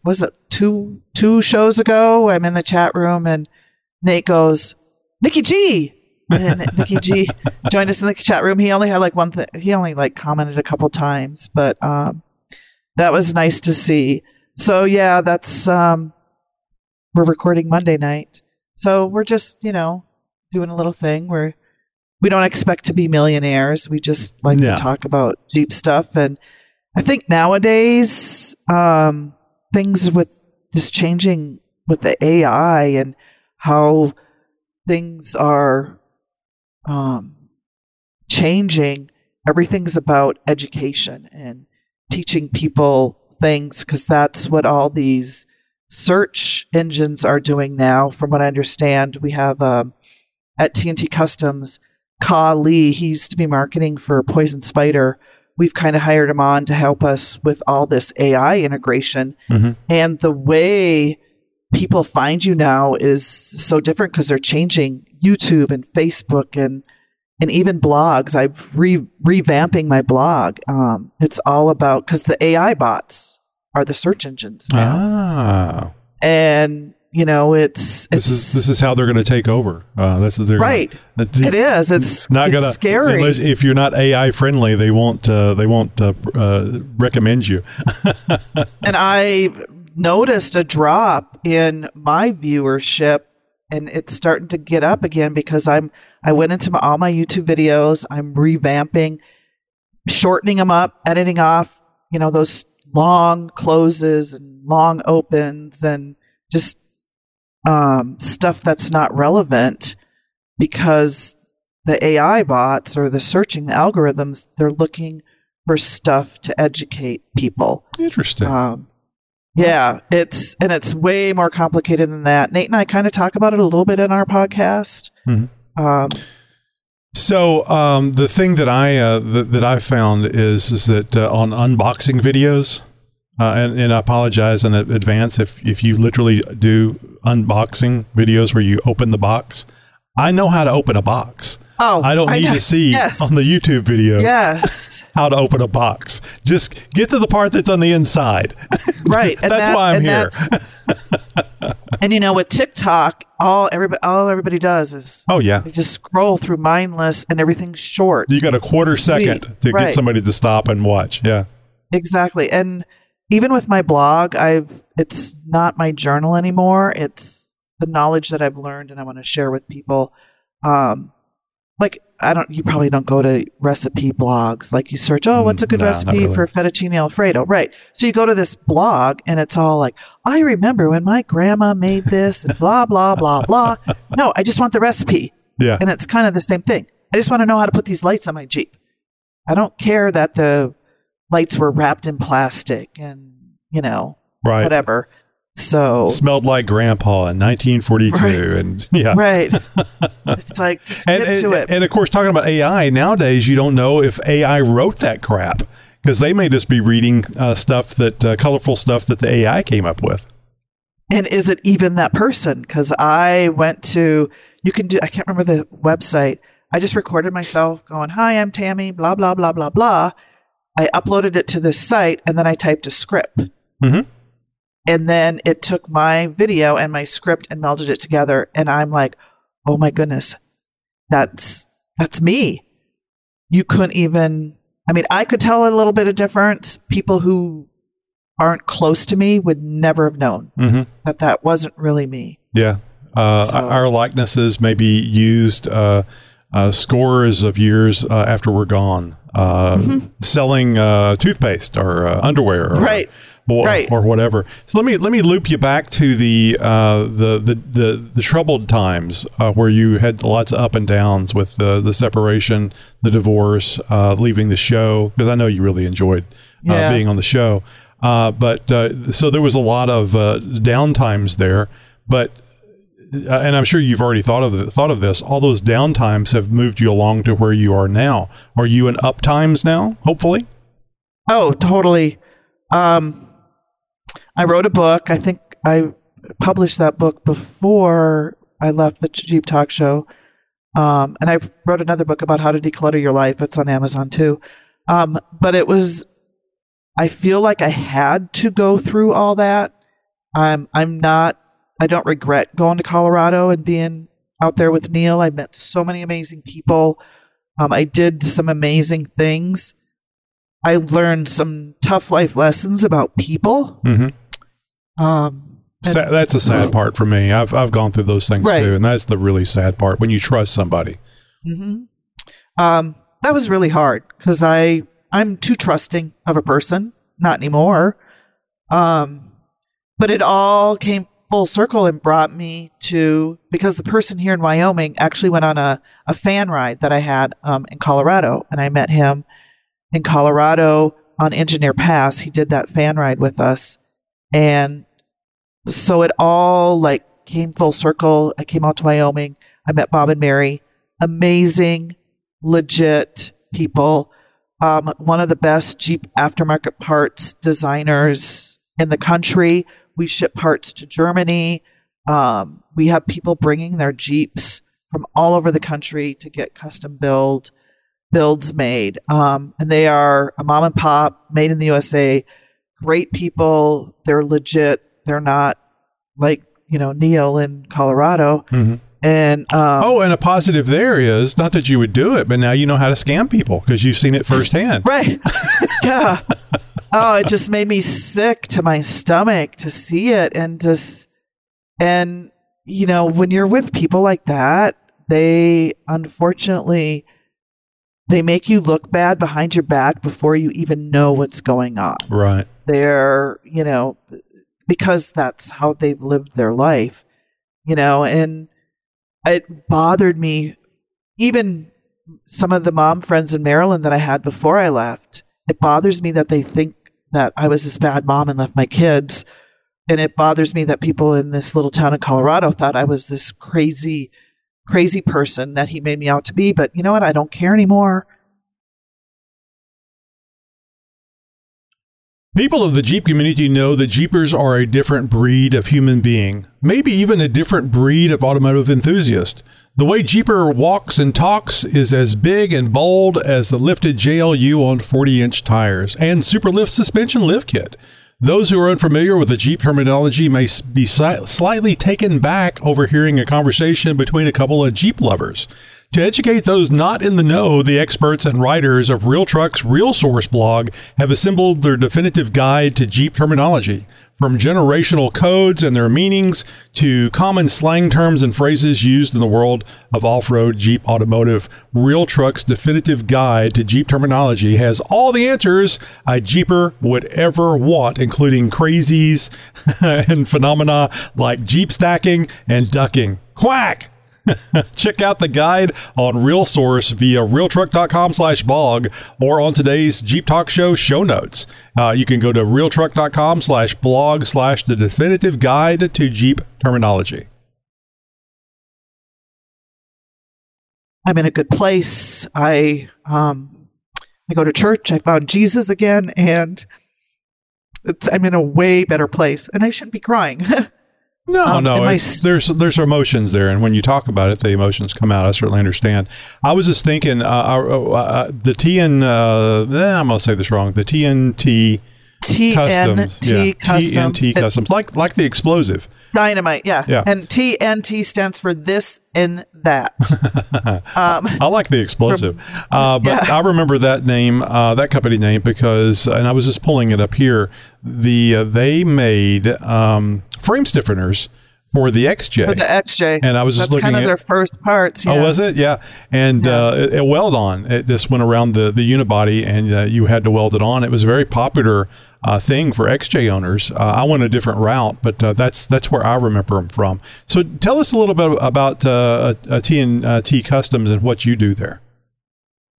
was it two two shows ago? I'm in the chat room and Nate goes, Nikki G, and Nikki G joined us in the chat room. He only had like one thing. He only like commented a couple times, but um, that was nice to see. So yeah, that's um, we're recording Monday night. So we're just you know doing a little thing where we don't expect to be millionaires. We just like Yeah. to talk about Jeep stuff, and I think nowadays um, things with just changing with the AI and how things are um, changing. Everything's about education and teaching people things because that's what all these search engines are doing now. From what I understand, we have um, at TNT Customs, Ka Lee. He used to be marketing for Poison Spider. We've kind of hired him on to help us with all this AI integration. Mhm. And the way people find you now is so different because they're changing YouTube and Facebook and and even blogs. I'm re- revamping my blog. Um, it's all about because the AI bots are the search engines now, Ah, and you know it's it's this is this is how they're going to take over. Uh, this is their right. That's- It is. It's not it's gonna scary. unless- if you're not AI friendly, they won't uh, they won't uh, uh, recommend you. and I noticed a drop in my viewership and it's starting to get up again because I'm I went into my, all my YouTube videos, I'm revamping, shortening them up, editing off, you know, those long closes and long opens and just um, stuff that's not relevant because the AI bots or the searching the algorithms, they're looking for stuff to educate people. Interesting. Um, yeah, it's and it's way more complicated than that. Nate and I kind of talk about it a little bit in our podcast. Mhm. Um, So um, the thing that I uh, that, that I found is is that uh, on unboxing videos, uh, and, and I apologize in advance if if you literally do unboxing videos where you open the box. I know how to open a box. oh, I don't need know- to see Yes, on the YouTube video yes, how to open a box. Just get to the part that's on the inside. right. And That's that- why I'm here. and you know, with TikTok, all everybody all everybody does is Oh yeah, they just scroll through mindless, and everything's short. you got a quarter second to get somebody to stop and watch. Yeah. Exactly. And even with my blog, I've it's not my journal anymore. It's the knowledge that I've learned and I want to share with people. Um like I don't you probably don't go to recipe blogs. Like you search, oh, what's a good Mm, nah, recipe really. for fettuccine alfredo? Right. So you go to this blog and it's all like, I remember when my grandma made this and blah blah blah blah. No, I just want the recipe. Yeah. And it's kind of the same thing. I just want to know how to put these lights on my Jeep. I don't care that the lights were wrapped in plastic and, you know, Right. whatever. So, Smelled like grandpa in 1942. Right. And yeah. right. it's like, just And, get and, to it. and of course, talking about AI, nowadays you don't know if AI wrote that crap because they may just be reading uh, stuff that, uh, colorful stuff that the AI came up with. and is it even that person? Because I went to, you can do, I can't remember the website. I just recorded myself going, Hi, I'm Tammy, blah, blah, blah, blah, blah. I uploaded it to this site and then I typed a script. Mhm. And then it took my video and my script and melded it together. And I'm like, oh my goodness, that's that's me. You couldn't even I mean, I could tell a little bit of difference. People who aren't close to me would never have known Mm-hmm. that that wasn't really me. Yeah. Uh, So- our likenesses may be used uh, uh, scores of years uh, after we're gone, uh, selling uh, toothpaste or uh, underwear, or, Right. or, Right. or whatever. So let me let me loop you back to the uh, the, the the the troubled times uh, where you had lots of up and downs with the the separation, the divorce, uh, leaving the show because I know you really enjoyed uh, Yeah. being on the show. Uh, but uh, so there was a lot of uh, down times there, but and I'm sure you've already thought of the, thought of this. All those downtimes have moved you along to where you are now. Are you in up times now? Hopefully, Oh, totally. Um, I wrote a book. I think I published that book before I left the Jeep Talk Show. Um, and I wrote another book about how to declutter your life. It's on Amazon too. Um, but it was, I feel like I had to go through all that. I'm, I'm not, I don't regret going to Colorado and being out there with Neil. I met so many amazing people. Um, I did some amazing things. I learned some tough life lessons about people. hmm Um, Sa- that's the sad part for me. I've I've gone through those things Right. too, and that's the really sad part when you trust somebody. hmm Um, that was really hard because I I'm too trusting of a person. Not anymore. Um, but it all came full circle and brought me to because the person here in Wyoming actually went on a, a fan ride that I had um, in Colorado, and I met him in Colorado on Engineer Pass. He did that fan ride with us, and so it all like came full circle. I came out to Wyoming. I met Bob and Mary, amazing, legit people. Um, one of the best Jeep aftermarket parts designers in the country. We ship parts to Germany. Um, we have people bringing their Jeeps from all over the country to get custom build builds made. Um, and they are a mom and pop, made in the USA. Great people. They're legit. They're not like you know Neil in Colorado. Mhm. And um, Oh, and a positive there is not that you would do it, but now you know how to scam people because you've seen it firsthand. Right. yeah. Oh, it just made me sick to my stomach to see it and just and you know, when you're with people like that, they unfortunately they make you look bad behind your back before you even know what's going on. Right. They're, you know, because that's how they've lived their life, you know, and it bothered me even some of the mom friends in Maryland that I had before I left. It bothers me that they think that I was this bad mom and left my kids. And it bothers me that people in this little town in Colorado thought I was this crazy, crazy person that he made me out to be. But you know what? I don't care anymore. People of the Jeep community know that Jeepers are a different breed of human being, maybe even a different breed of automotive enthusiast. The way Jeeper walks and talks is as big and bold as the lifted JLU on 40 inch tires and Super Lift suspension lift kit. Those who are unfamiliar with the Jeep terminology may be slightly taken back over hearing a conversation between a couple of Jeep lovers. To educate those not in the know, the experts and writers of Real Truck's Real Source blog have assembled their definitive guide to Jeep terminology. From generational codes and their meanings to common slang terms and phrases used in the world of off road Jeep automotive, Real Truck's definitive guide to Jeep terminology has all the answers a Jeeper would ever want, including crazies and phenomena like Jeep stacking and ducking. Quack! Check out the guide on Real Source via realtruck.com slash blog or on today's Jeep Talk Show show notes. Uh, you can go to realtruck.com slash blog slash the definitive guide to Jeep terminology. I'm in a good place. I um I go to church. I found Jesus again, and it's, I'm in a way better place. And I shouldn't be crying. No, Um, no, and it's, s- there's there's emotions there, and when you talk about it, the emotions come out. I certainly understand. I was just thinking, uh, uh, uh, the TN, uh, eh, I'm gonna say this wrong. The TNT customs, TNT yeah, customs. TNT It- customs, like like the explosive. Dynamite, yeah. Yeah. And TNT stands for this and that. um, I like the explosive, uh, but Yeah. I remember that name, uh, that company name, because, and I was just pulling it up here. The uh, they made um, frame stiffeners for the XJ. for the XJ. And I was just That's kind looking of at- their first parts. Oh, was it? Yeah, and Yeah. Uh, it, it weld on. It just went around the the unibody, and uh, you had to weld it on. It was a very popular uh, thing for XJ owners. Uh, I went a different route, but uh, that's that's where I remember them from. So tell us a little bit about uh, a, a TNT Customs and what you do there.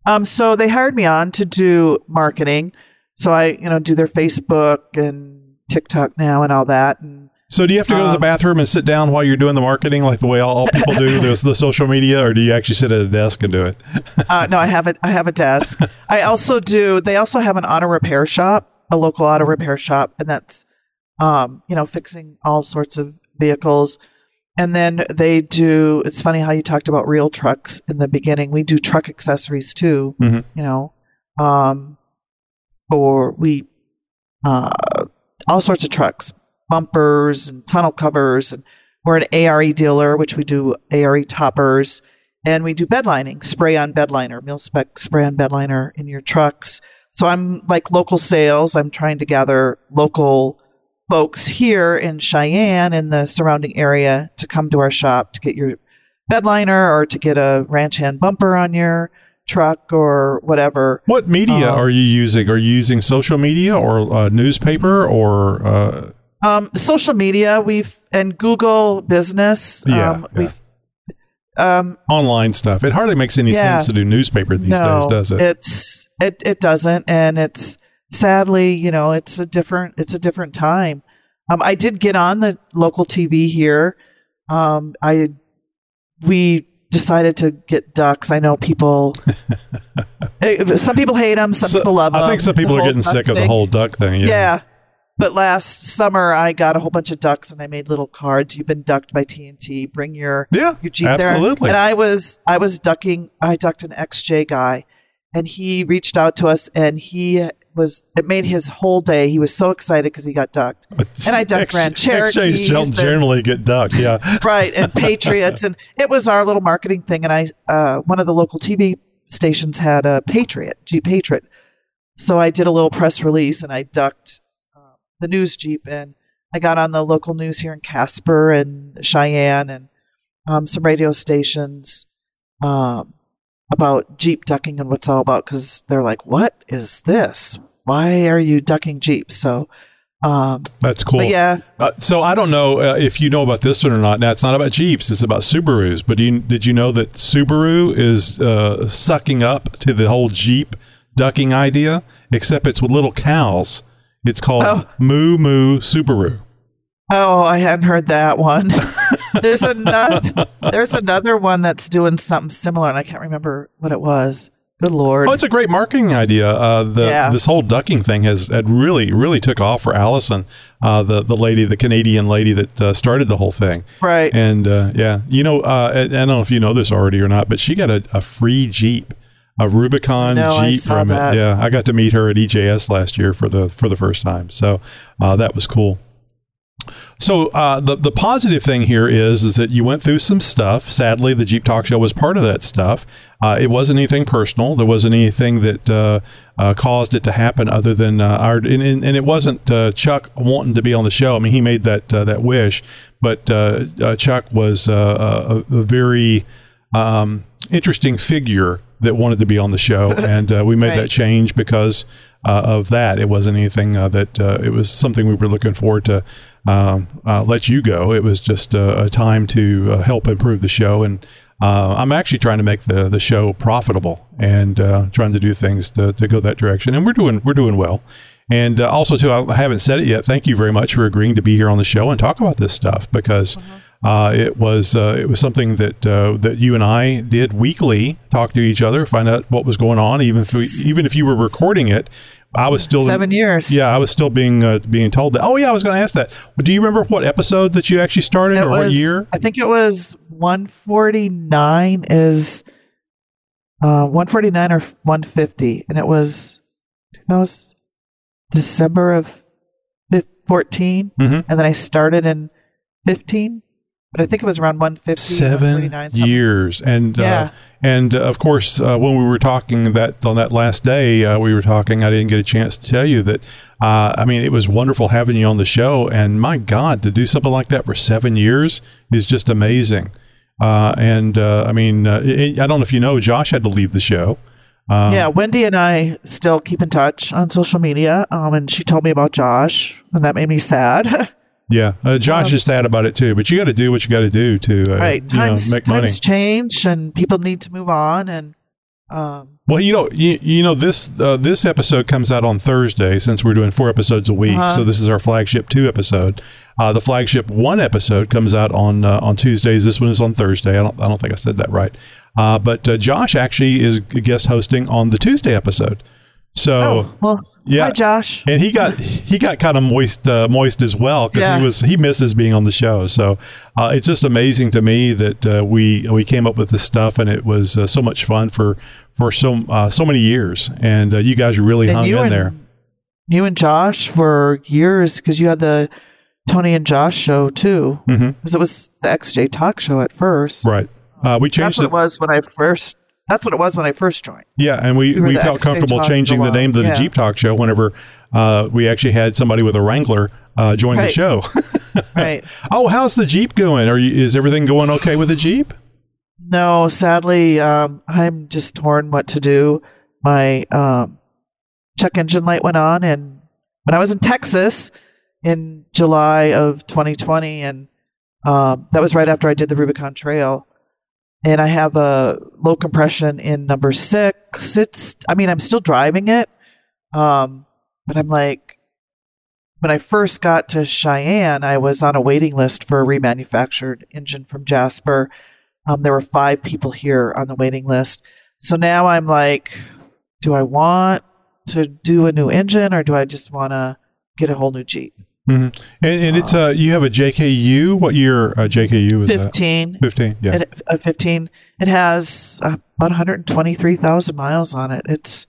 Um, so they hired me on to do marketing. So I, you know, do their Facebook and TikTok now and all that. And So do you have to go to the Um, bathroom and sit down while you're doing the marketing, like the way all, all people do the, the social media, or do you actually sit at a desk and do it? uh, no, I have a I have a desk. I also do. They also have an auto repair shop, a local auto repair shop, and that's, um, you know, fixing all sorts of vehicles. And then they do. It's funny how you talked about real trucks in the beginning. We do truck accessories too. Mhm. You know, um, for we, uh, all sorts of trucks, bumpers and tunnel covers, and we're an ARE dealer, which we do ARE toppers, and we do bedlining, spray on bedliner, mil spec spray on bedliner in your trucks. So I'm like local sales. I'm trying to gather local folks here in Cheyenne and the surrounding area to come to our shop to get your bedliner or to get a ranch hand bumper on your truck or whatever. What media Um, are you using? Are you using social media or uh, newspaper or? Uh, Um, social media, we've and Google Business. Yeah, um, yeah. We've um, online stuff. It hardly makes any Yeah. sense to do newspaper these no, days, does it? It's it it doesn't, and it's sadly, you know, it's a different it's a different time. Um, I did get on the local TV here. Um, I we decided to get ducks. I know people. eh, some people hate them. Some So- people love them. I think some people The are getting sick of the whole duck thing. Yeah. Yeah. But last summer, I got a whole bunch of ducks and I made little cards. You've been ducked by TNT. Bring your Yeah, your Jeep absolutely. there. And I was I was ducking. I ducked an XJ guy, and he reached out to us, and he was it made his whole day. He was so excited because he got ducked. And I ducked Grand XJs Cherokees gen- generally get ducked. Yeah. right and patriots and it was our little marketing thing and i uh, one of the local tv stations had a patriot jeep patriot so i did a little press release and i ducked the news jeep and i got on the local news here in casper and cheyenne and um, some radio stations um, about jeep ducking and what's all about because they're like what is this why are you ducking jeeps so um, That's cool. yeah Uh, so I don't know uh, if you know about this one or not. Now it's not about Jeeps; it's about Subarus. But do you, did you know that Subaru is uh, sucking up to the whole Jeep ducking idea? Except it's with little cows. It's called Oh. Moo Moo Subaru. Oh, I hadn't heard that one. there's another there's another one that's doing something similar and I can't remember what it was. Good lord. Oh, it's a great marketing idea. Uh, the Yeah. this whole ducking thing has had really really took off for Allison, uh, the the lady, the Canadian lady that uh, started the whole thing. right. And uh, yeah, you know, uh, I, I don't know if you know this already or not, but she got a, a free Jeep, a Rubicon No, I Jeep that. it. Yeah, I got to meet her at EJS last year for the for the first time, so uh, that was cool. So uh, the the positive thing here is is that you went through some stuff. Sadly, the Jeep Talk Show was part of that stuff. Uh, it wasn't anything personal. There wasn't anything that uh, uh, caused it to happen other than uh, our and, and, and it wasn't uh, Chuck wanting to be on the show. I mean, he made that uh, that wish, but uh, uh, Chuck was uh, a, a very um, interesting figure that wanted to be on the show, and uh, we made that change because uh, of that. It wasn't anything uh, that uh, it was something we were looking forward to um, uh, let you go. It was just uh, a time to uh, help improve the show, and uh, I'm actually trying to make the the show profitable and uh, trying to do things to, to go that direction. And we're doing we're doing well. And uh, also, too, I haven't said it yet. Thank you very much for agreeing to be here on the show and talk about this stuff because uh, it was uh, it was something that uh, that you and I did weekly. Talk to each other, find out what was going on. Even if we, even if you were recording it, I was still Seven years. Yeah, I was still being uh, being told that. Oh yeah, I was going to ask that. Do you remember what episode that you actually started It or what year? I think it was 149 is uh 149 or 150 and it was that was December of fif- 14 Mhm. and then I started in 15 but I think it was around 150 Seven years, and uh, Yeah. and uh, of course, uh, when we were talking that on that last day, uh, we were talking. I didn't get a chance to tell you that. Uh, I mean, it was wonderful having you on the show, and my God, to do something like that for seven years is just amazing. Uh, and uh, I mean, uh, it, I don't know if you know, Josh had to leave the show. Um, yeah, Wendy and I still keep in touch on social media, um, and she told me about Josh, and that made me sad. yeah. Uh, Josh Um, is sad about it too, but you got to do what you got to do to uh, right, you know, times make money. times change, and people need to move on, and um, Well, you know, you, you know this uh, this episode comes out on Thursday since we're doing four episodes a week. Uh-huh. So this is our flagship two episode. Uh, the flagship one episode comes out on uh, on Tuesdays. This one is on Thursday. I don't I don't think I said that right. Uh, but uh, Josh actually is guest hosting on the Tuesday episode. So oh well, yeah. hi Josh. and he got he got kind of moist uh, moist as well because Yeah. he was he misses being on the show. So uh, it's just amazing to me that uh, we we came up with this stuff and it was uh, so much fun for for so uh, so many years. And uh, you guys really And hung in and there. you and Josh for years because you had the Tony and Josh show too, because it was the XJ Talk Show at first. Right. Uh, we That's changed what it. it was when I first. That's what it was when I first joined. Yeah, and we, We we felt comfortable changing the name to the Yeah. Jeep Talk Show whenever uh, we actually had somebody with a Wrangler uh, join the show. Right. oh, how's the Jeep going? Are you, is everything going okay with the Jeep? No, sadly, um, I'm just torn what to do. My um, check engine light went on, and when I was in Texas in July of 2020, and um, that was right after I did the Rubicon Trail, and I have a low compression in number six. It's, I mean, I'm still driving it, um, but I'm like, when I first got to Cheyenne, I was on a waiting list for a remanufactured engine from Jasper. Um, there were five people here on the waiting list. So now I'm like, do I want to do a new engine or do I just want to get a whole new Jeep? And, and it's uh, you have a JKU. What year uh, JKU is that? 15. 15. Yeah. It, uh, 15. It has uh, about 123,000 miles on it. It's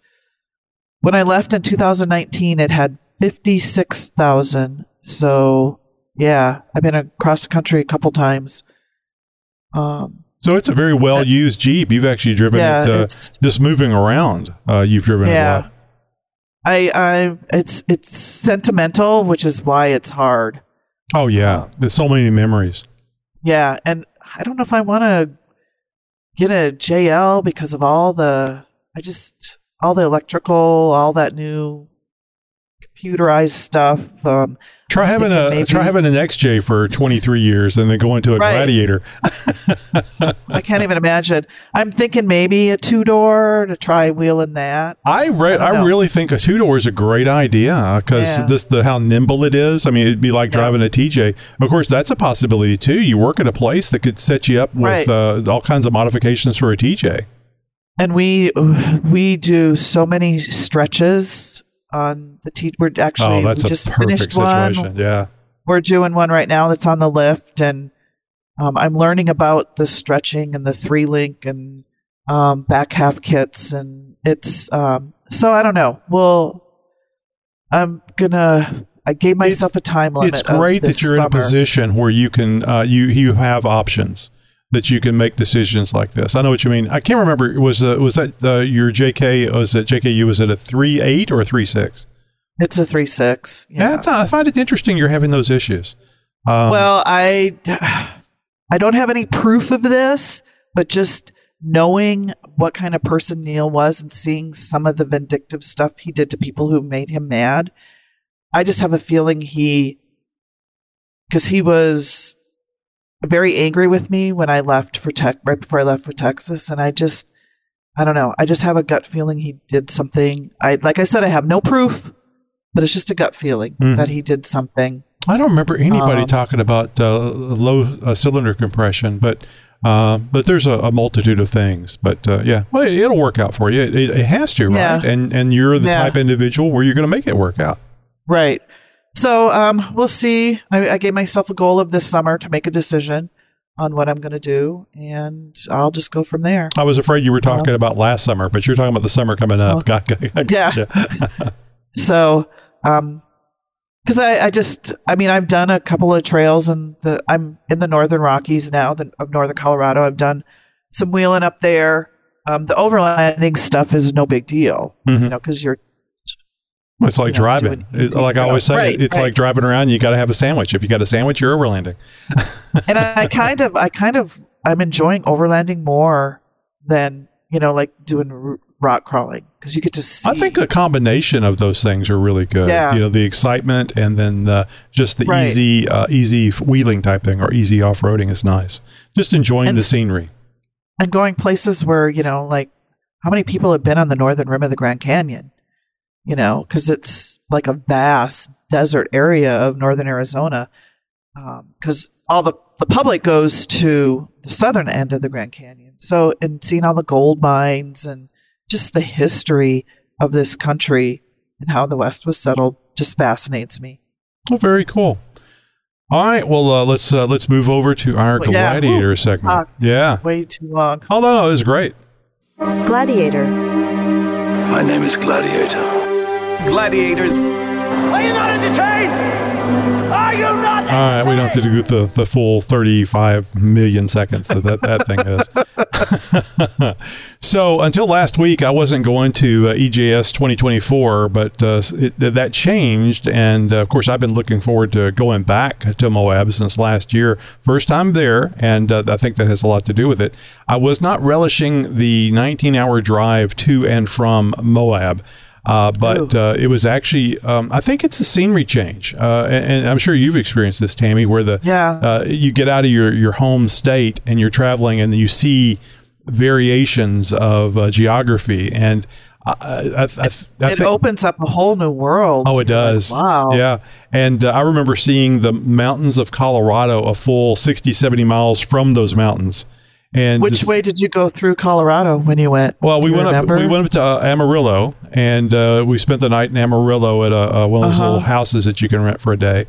when I left in 2019, it had 56,000. So yeah, I've been across the country a couple times. Um, So it's a very well used Jeep. You've actually driven yeah, it uh, just moving around. Uh, you've driven it a lot. I, I, it's, it's sentimental, which is why it's hard. Oh yeah, there's so many memories. Yeah, and I don't know if I want to get a JL because of all the I just all the electrical, all that new computerized stuff. Um, Try having a maybe- try having an XJ for 23 years and then go into a Right. Gladiator. I can't even imagine. I'm thinking maybe a two door to try wheeling that. I re- I I, really think a two door is a great idea because Yeah. this the how nimble it is. I mean, it'd be like Yeah. driving a TJ. Of course, that's a possibility too. You work at a place that could set you up with Right. uh, all kinds of modifications for a TJ. And we we do so many stretches on the T. We're actually oh, that's we just finished one. Yeah. we're doing one right now that's on the lift and um, i'm learning about the stretching and the three link and um, back half kits and it's um, so i don't know well i'm gonna i gave myself a time limit It's great that you're in a position where you can uh, you you have options that you can make decisions like this. I know what you mean. I can't remember was uh, was that uh, your JK was it JKU was it a three eight or a three six? it's a three six Yeah, I find it interesting you're having those issues. Um, well i i don't have any proof of this but just knowing what kind of person neil was and seeing some of the vindictive stuff he did to people who made him mad i just have a feeling he because he was very angry with me when i left for tech right before i left for texas and i just i don't know i just have a gut feeling he did something i like i said i have no proof but it's just a gut feeling Mhm. that he did something I don't remember anybody um, talking about uh, low uh, cylinder compression, but uh, but there's a, a multitude of things. But uh, yeah, well, it, it'll work out for you. It, it, it has to, Yeah. right? And and you're the Yeah. type of individual where you're going to make it work out. Right. So um, we'll see. I, I gave myself a goal of this summer to make a decision on what I'm going to do, and I'll just go from there. I was afraid you were talking about last summer, but you're talking about the summer coming up. Oh. Got, got, got, Yeah. gotcha. So, um, because I, I just, I mean, I've done a couple of trails, and the I'm in the northern Rockies now, the, of northern Colorado. I've done some wheeling up there. Um, the overlanding stuff is no big deal, Mhm. you know, because you're It's like you know, driving. doing- It's like I always say, Right, it's right. like driving around. You got to have a sandwich. If you got a sandwich, you're overlanding. and I, I kind of, I kind of, I'm enjoying overlanding more than you know, like doing rock crawling because you get to see. I think a combination of those things are really good. Yeah. You know, the excitement and then uh, just the Right. easy, uh, easy wheeling type thing or easy off roading is nice. Just enjoying And the s- scenery. and going places where you know, like how many people have been on the northern rim of the Grand Canyon? You know, because it's like a vast desert area of northern Arizona. Because all the the public goes to the southern end of the Grand Canyon. So, and seeing all the gold mines and just the history of this country and how the West was settled just fascinates me. Oh, very cool. All right. Well, uh, let's uh, let's move over to our Well, yeah. gladiator Ooh, segment. talked. Yeah. Way too long. Oh no, no, it was great. Gladiator. My name is Gladiator. Gladiators. Are you not entertained? Are you not? All right, we don't have to do the, the full 35 million seconds that that, that thing is. so until last week, I wasn't going to uh, EJS 2024, but uh, it, that changed. And uh, of course, I've been looking forward to going back to Moab since last year. First time there, and uh, I think that has a lot to do with it. I was not relishing the 19 hour drive to and from Moab. Uh, but uh, it was actually, um, I think it's a scenery change, uh, and, and I'm sure you've experienced this, Tammy, where the Yeah. uh, you get out of your your home state and you're traveling, and you see variations of uh, geography, and I, I, I, it opens up a whole new world. Oh, it You're like, does. wow. Yeah. And uh, I remember seeing the mountains of Colorado a full 60, 70 miles from those mountains. And Which just- way did you go through Colorado when you went? Well, we you went remember? up. We went up to uh, Amarillo, and uh, we spent the night in Amarillo at a, uh, one of those Uh-huh. little houses that you can rent for a day.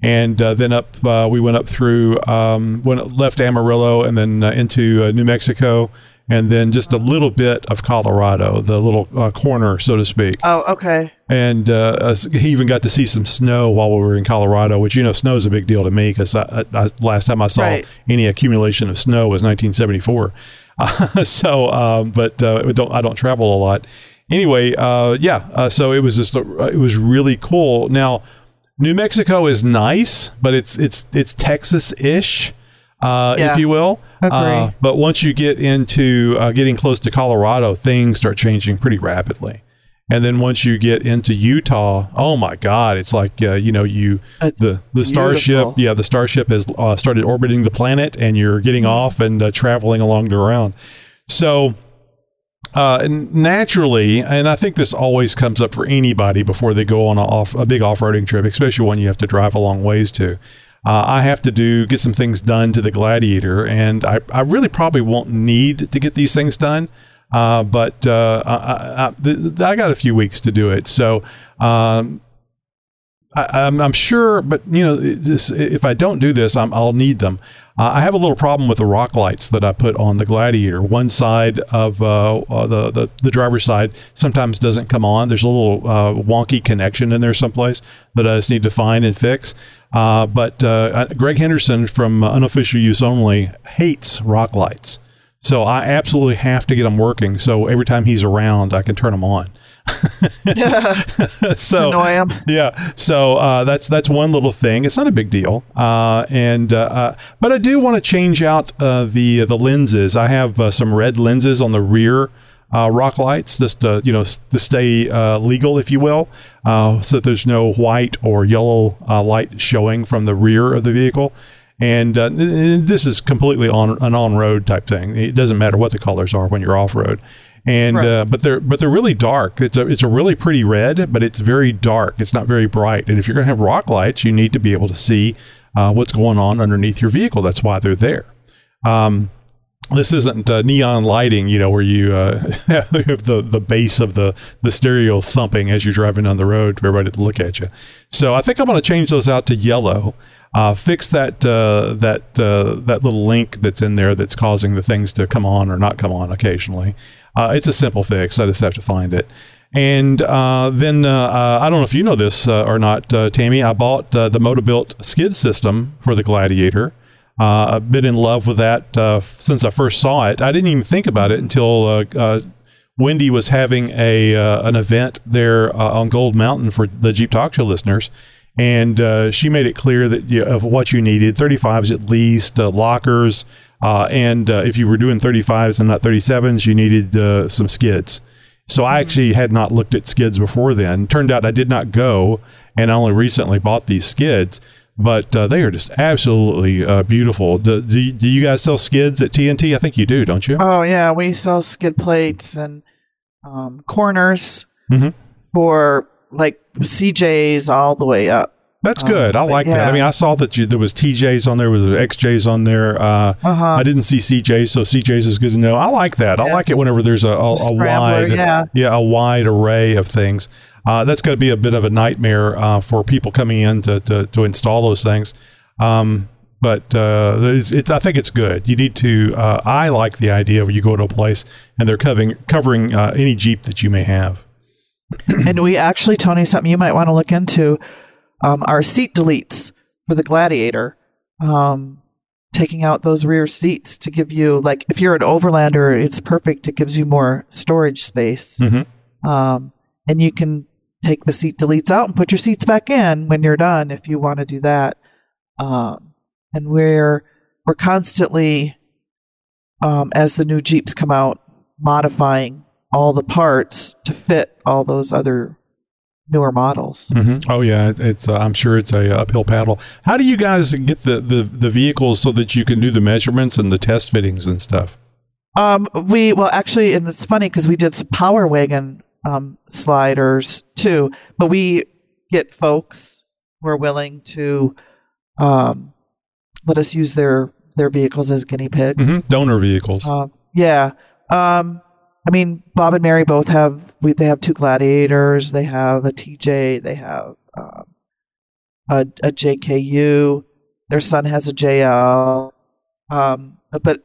And uh, then up, uh, we went up through, um, went left Amarillo, and then uh, into uh, New Mexico, and then just a little bit of Colorado, the little uh, corner, so to speak. Oh, okay. And uh, he even got to see some snow while we were in Colorado, which you know, snow is a big deal to me because I, I, last time I saw Right. any accumulation of snow was 1974. Uh, so, um, but uh, don't I don't travel a lot. Anyway, uh, yeah. Uh, so it was just a, it was really cool. Now, New Mexico is nice, but it's it's it's Texas ish. Uh, Yeah. if you will, uh, but once you get into uh, getting close to Colorado, things start changing pretty rapidly. And then once you get into Utah, oh my God, it's like uh, you know you It's the the starship, beautiful. yeah, the starship has uh, started orbiting the planet, and you're getting Mm-hmm. off and uh, traveling along the ground. So uh, naturally, and I think this always comes up for anybody before they go on a, off, a big off-roading trip, especially one you have to drive a long ways to. Uh, I have to do get some things done to the Gladiator, and I, I really probably won't need to get these things done. Uh, but uh, I, I, I, th- I got a few weeks to do it, so um, I, I'm, I'm sure. But you know, this, if I don't do this, I'm, I'll need them. Uh, I have a little problem with the rock lights that I put on the Gladiator. One side of uh, uh, the, the the driver's side sometimes doesn't come on. There's a little uh, wonky connection in there someplace that I just need to find and fix. Uh, but Greg Henderson from Unofficial Use Only hates rock lights. So I absolutely have to get them working. So every time he's around, I can turn them on. so Annoy 'em. yeah. So uh, that's that's one little thing. It's not a big deal. Uh, and uh, uh, but I do want to change out uh, the the lenses. I have uh, some red lenses on the rear. Uh, rock lights, just to, you know, to stay uh, legal, if you will, uh, so that there's no white or yellow uh, light showing from the rear of the vehicle. And uh, this is completely on an on-road type thing. It doesn't matter what the colors are when you're off-road. And Right. uh, but they're but they're really dark. It's a it's a really pretty red, but it's very dark. It's not very bright. And if you're going to have rock lights, you need to be able to see uh, what's going on underneath your vehicle. That's why they're there. Um, this isn't uh, neon lighting, you know, where you uh, have the the base of the the stereo thumping as you're driving down the road for everybody to look at you. So I think I'm going to change those out to yellow. Uh, fix that uh, that uh, that little link that's in there that's causing the things to come on or not come on occasionally. Uh, it's a simple fix. I just have to find it. And uh, then uh, uh, I don't know if you know this uh, or not, uh, Tammy. I bought the Motobuilt skid system for the Gladiator. I've been in love with that since I first saw it. I didn't even think about it until Wendy was having a an event there on Gold Mountain for the Jeep Talk Show listeners, and she made it clear that you, of what you needed: 35s at least, lockers, uh, and uh, if you were doing 35s and not 37s, you needed uh, some skids. So I actually had not looked at skids before then. Turned out I did not go, and I only recently bought these skids. But uh, they are just absolutely uh, beautiful. Do, do, you- do you guys sell skids at TNT? I think you do, don't you? Oh yeah, we sell skid plates and um, corners Mhm. for like CJs all the way up. That's Um, good. I but like that. I mean, I saw that you, there was TJs on there, was XJs on there. Uh, Uh-huh. I didn't see CJs, so CJs is good to know. I like that. I like it whenever there's a, a, a wide, yeah. a wide array of things. Uh, that's going to be a bit of a nightmare uh, for people coming in to, to, to install those things. Um, but uh, it's, it's, I think it's good. You need to. Uh, I like the idea of you go to a place and they're covering covering uh, any Jeep that you may have. and we actually, Tony, something you might want to look into. Um, are seat deletes for the Gladiator, um, taking out those rear seats to give you like if you're an overlander, it's perfect. It gives you more storage space, Mhm. um, and you can take the seat deletes out and put your seats back in when you're done if you want to do that. Um, and we're we're constantly, um, as the new Jeeps come out, modifying all the parts to fit all those other newer models. hmm Oh yeah, it's. Uh, I'm sure it's a uphill paddle. How do you guys get the, the the vehicles so that you can do the measurements and the test fittings and stuff? Um, we well actually, and it's funny because we did some Power Wagon um, sliders too, but we get folks who are willing to um, let us use their their vehicles as guinea pigs. hmm Donor vehicles. Uh, yeah. Um, I mean, Bob and Mary both have we, they have two gladiators. They have a TJ. They have um, a, a JKU. Their son has a JL. Um, but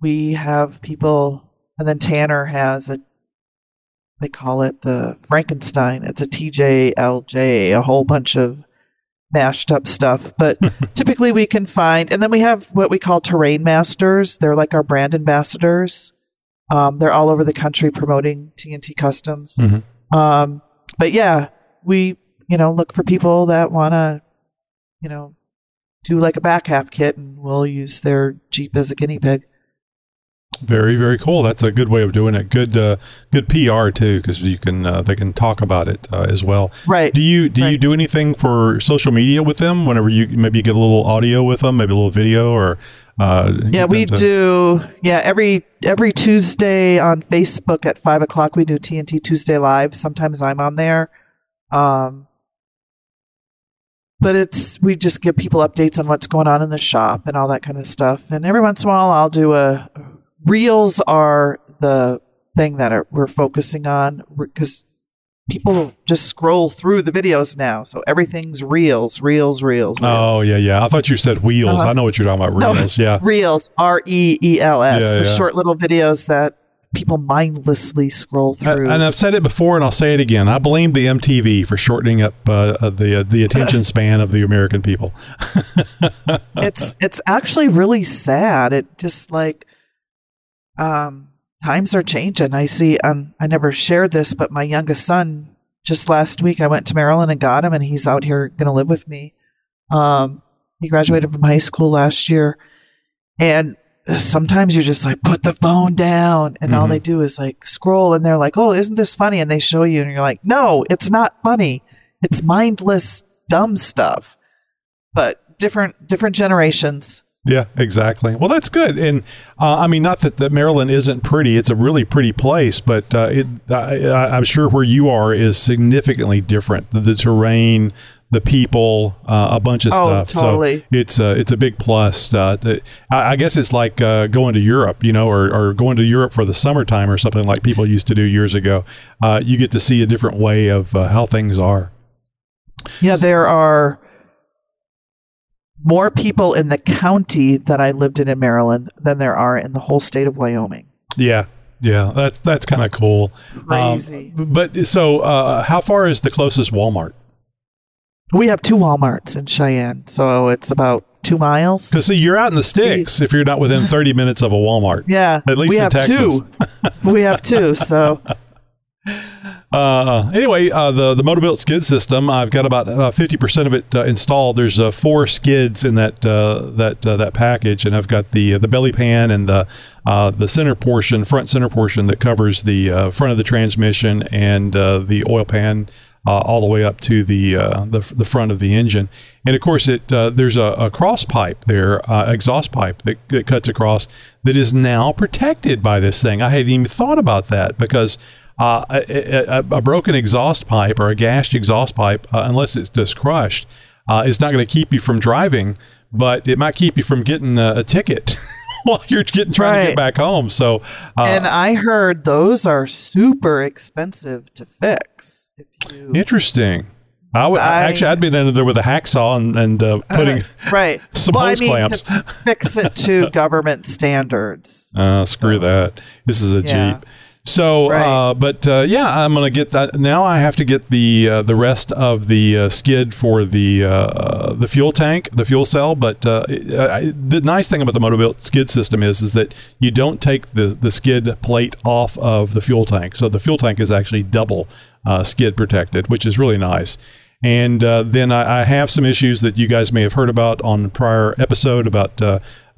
we have people, and then Tanner has a. They call it the Frankenstein. It's a TJLJ. A whole bunch of mashed up stuff. But typically we can find, and then we have what we call terrain masters. They're like our brand ambassadors. Um, they're all over the country promoting TNT Customs. Mhm. Um, but yeah, we you know look for people that want to, you know, do like a back half kit, and we'll use their Jeep as a guinea pig. Very very cool. That's a good way of doing it. Good uh, good PR too, because you can uh, they can talk about it uh, as well. Right. Do you do you do anything for social media with them? Whenever you maybe you get a little audio with them, maybe a little video, or uh, Yeah, we to- do. Yeah, every every Tuesday on Facebook at five o'clock we do TNT Tuesday Live. Sometimes I'm on there, um, but it's we just give people updates on what's going on in the shop and all that kind of stuff. And every once in a while, I'll do a reels are the thing that are, we're focusing on because people just scroll through the videos now, so everything's reels, reels, reels. Oh yeah, yeah. I thought you said wheels. Uh-huh. I know what you're talking about. No. Reels. Yeah. Reels, R E E L S, Yeah, the yeah. short little videos that people mindlessly scroll Uh, through. And I've said it before, and I'll say it again. I blame the MTV for shortening up uh, uh, the uh, the attention span of the American people. it's it's actually really sad. It just like um times are changing. I see um I never shared this, but my youngest son just last week I went to Maryland and got him and he's out here gonna live with me. Um he graduated from high school last year and sometimes you're just like put the phone down and all Mhm. they do is like scroll and they're like, "Oh, isn't this funny?" and they show you and you're like, "No, it's not funny. It's mindless dumb stuff." But different different generations. Yeah, exactly. Well, that's good. And uh, I mean, not that, that Maryland isn't pretty; it's a really pretty place. But uh, it, I, I'm sure where you are is significantly different. The, the terrain, the people, uh, a bunch of Oh, stuff. totally. So it's uh, it's a big plus. Uh, to, I, I guess it's like uh, going to Europe, you know, or, or going to Europe for the summertime or something like people used to do years ago. Uh, you get to see a different way of uh, how things are. Yeah, there are more people in the county that I lived in in Maryland than there are in the whole state of Wyoming. Yeah, yeah, that's that's kind of cool. Um, Crazy. but so, uh, how far is the closest Walmart? we have two Walmarts in Cheyenne, so it's about two miles. Because see, you're out in the sticks if you're not within 30 minutes of a Walmart. Yeah, At least we in have Texas. two. we have two. So Uh, anyway, uh, the the Motobuilt skid system, I've got about uh, 50% of it uh, installed. There's uh, four skids in that that that package, and I've got the the belly pan and the the center portion, front center portion that covers the front of the transmission and the oil pan. Uh, all the way up to the, uh, the the front of the engine, and of course, it uh, there's a, a cross pipe there, exhaust pipe that, that cuts across that is now protected by this thing. I hadn't even thought about that because uh, a, a, a broken exhaust pipe or a gashed exhaust pipe, uh, unless it's just crushed, uh, is not going to keep you from driving, but it might keep you from getting a, a ticket while you're getting trying to get back home. So, uh, and I heard those are super expensive to fix. If you interesting. I would I- actually I'd been in there with a hacksaw and, and uh, putting right some well, hose I mean, clamps. to fix it to government standards. Uh, screw So- that. This is a Yeah. Jeep. So, Right. uh, but uh, yeah, I'm gonna get that. Now I have to get the uh, the rest of the uh, skid for the uh, the fuel tank, the fuel cell. But uh, I, the nice thing about the Motobuilt skid system is is that you don't take the the skid plate off of the fuel tank. So the fuel tank is actually double uh, skid protected, which is really nice. And uh, then I, I have some issues that you guys may have heard about on prior episode about,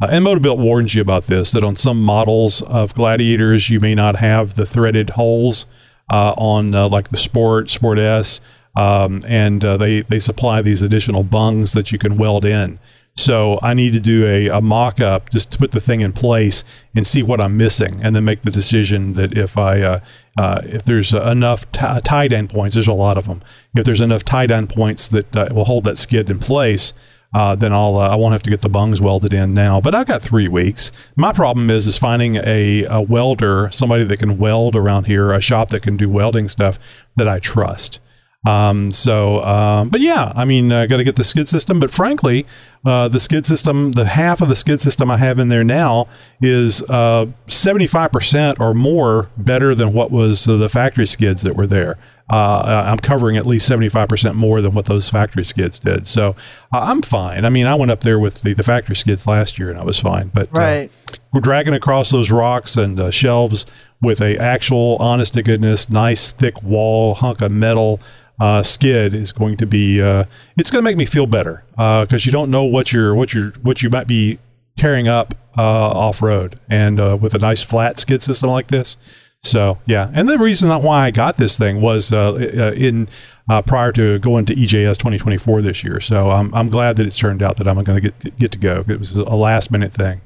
uh, uh, and Motobuilt warns you about this, that on some models of Gladiators, you may not have the threaded holes uh, on uh, like the Sport, Sport S, um, and uh, they, they supply these additional bungs that you can weld in. So I need to do a, a mock up just to put the thing in place and see what I'm missing, and then make the decision that if I uh, uh, if there's enough t- tied end points, there's a lot of them. If there's enough tied end points that uh, will hold that skid in place, uh, then I'll uh, I won't have to get the bungs welded in now. But I've got three weeks. My problem is is finding a, a welder, somebody that can weld around here, a shop that can do welding stuff that I trust. Um, so, um, but yeah, I mean, I got to get the skid system. But frankly, uh, the skid system, the half of the skid system I have in there now is uh, 75% or more better than what was uh, the factory skids that were there. Uh, I'm covering at least 75% more than what those factory skids did. So uh, I'm fine. I mean, I went up there with the, the factory skids last year and I was fine. But uh, Right. we're dragging across those rocks and uh, shelves with a actual, honest to goodness, nice thick wall hunk of metal uh, skid is going to be. Uh, it's going to make me feel better because you don't know what you're what you're what you might be tearing up uh, off road, and uh, with a nice flat skid system like this. So yeah, and the reason why I got this thing was uh, uh, in uh, prior to going to EJS 2024 this year. So I'm I'm glad that it's turned out that I'm going to get get to go. It was a last minute thing.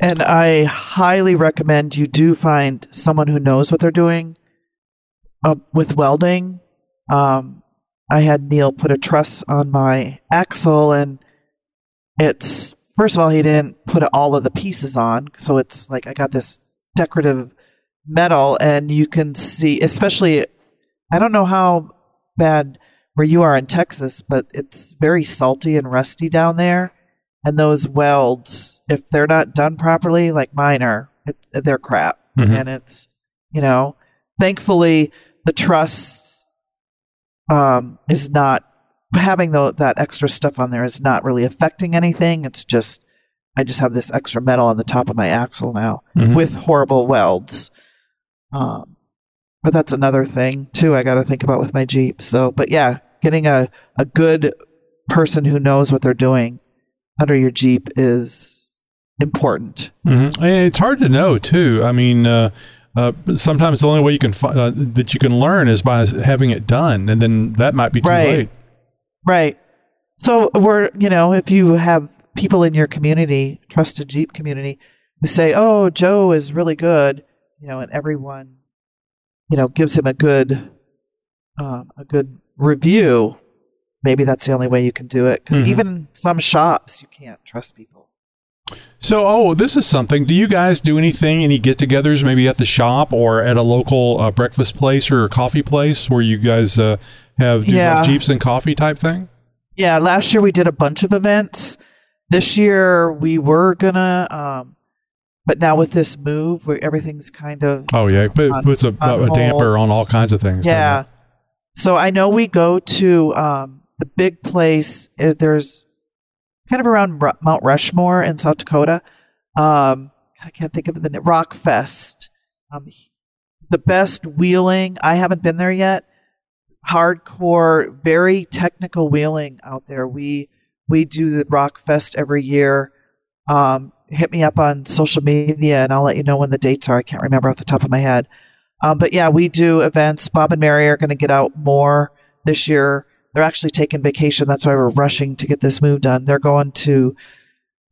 And I highly recommend you do find someone who knows what they're doing uh, with welding. Um, I had Neil put a truss on my axle, and it's first of all he didn't put all of the pieces on, so it's like I got this decorative metal, and you can see, especially, I don't know how bad where you are in Texas, but it's very salty and rusty down there and those welds, if they're not done properly, like mine are, it, they're crap. Mhm. And it's, you know, thankfully the truss um, is not having the, that extra stuff on there is not really affecting anything. It's just I just have this extra metal on the top of my axle now Mhm. with horrible welds. Um, but that's another thing too. I got to think about with my Jeep. So, but yeah, getting a a good person who knows what they're doing under your Jeep is important. Mm-hmm. And it's hard to know too. I mean, uh, uh, sometimes the only way you can fi- uh, that you can learn is by having it done, and then that might be too Right. late. Right. So we're, you know, if you have people in your community, trusted Jeep community, who say, "Oh, Joe is really good," you know, and everyone, you know, gives him a good, um, a good review. Maybe that's the only way you can do it because Mhm. even some shops you can't trust people. So, oh, this is something. Do you guys do anything, any get-togethers, maybe at the shop or at a local uh, breakfast place or coffee place, where you guys uh, have do Yeah. like jeeps and coffee type thing? Yeah, last year we did a bunch of events. This year we were gonna, um, but now with this move, where everything's kind of Oh yeah, it On- puts a, a damper on all kinds of things. Yeah. So I know we go to um, the big place. uh, There's kind of around Ru- Mount Rushmore in South Dakota. Um, I can't think of the name. Rock Fest. Um, the best wheeling. I haven't been there yet. Hardcore, very technical wheeling out there. We we do the Rock Fest every year. Um, hit me up on social media and I'll let you know when the dates are. I can't remember off the top of my head. Um, but yeah, we do events. Bob and Mary are going to get out more this year. They're actually taking vacation. That's why we're rushing to get this move done. They're going to,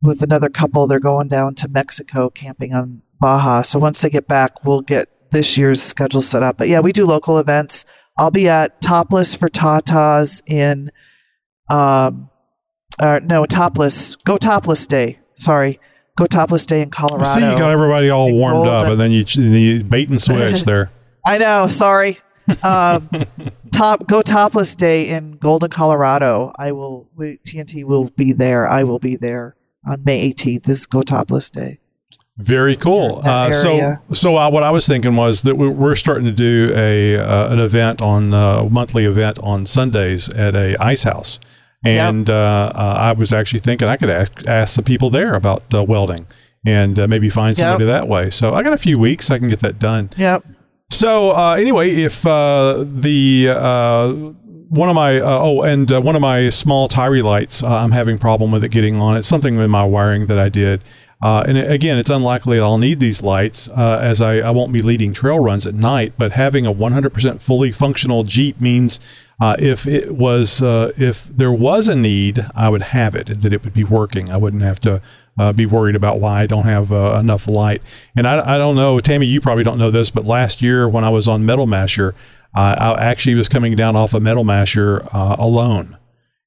with another couple, they're going down to Mexico camping on Baja. So once they get back, we'll get this year's schedule set up. But yeah, we do local events. I'll be at Topless for Tatas in, um, uh, no, Topless, Go Topless Day. Sorry. Go Topless Day in Colorado. See, you got everybody all warmed up, and then you, you bait and switch there. I know. Sorry. Um, top go topless day in Golden, Colorado. I will. We, TNT will be there. I will be there on May 18th. This is go topless day. Very cool. Uh, so, so uh, what I was thinking was that we- we're starting to do a uh, an event on uh, monthly event on Sundays at a ice house, and uh, uh, I was actually thinking I could ask, ask the people there about uh, welding and uh, maybe find somebody that way. So I got a few weeks. I can get that done. Yep. So uh, anyway, if uh, the uh, one of my uh, oh, and uh, one of my small TYRI lights, uh, I'm having problem with it getting on. It's something in my wiring that I did. Uh, and again, it's unlikely I'll need these lights uh, as I, I won't be leading trail runs at night. But having a 100% fully functional Jeep means uh, if it was uh, if there was a need, I would have it that it would be working. I wouldn't have to uh, be worried about why I don't have uh, enough light. And I, I don't know, Tammy, you probably don't know this, but last year when I was on Metal Masher, I actually was coming down off of Metal Masher uh, alone.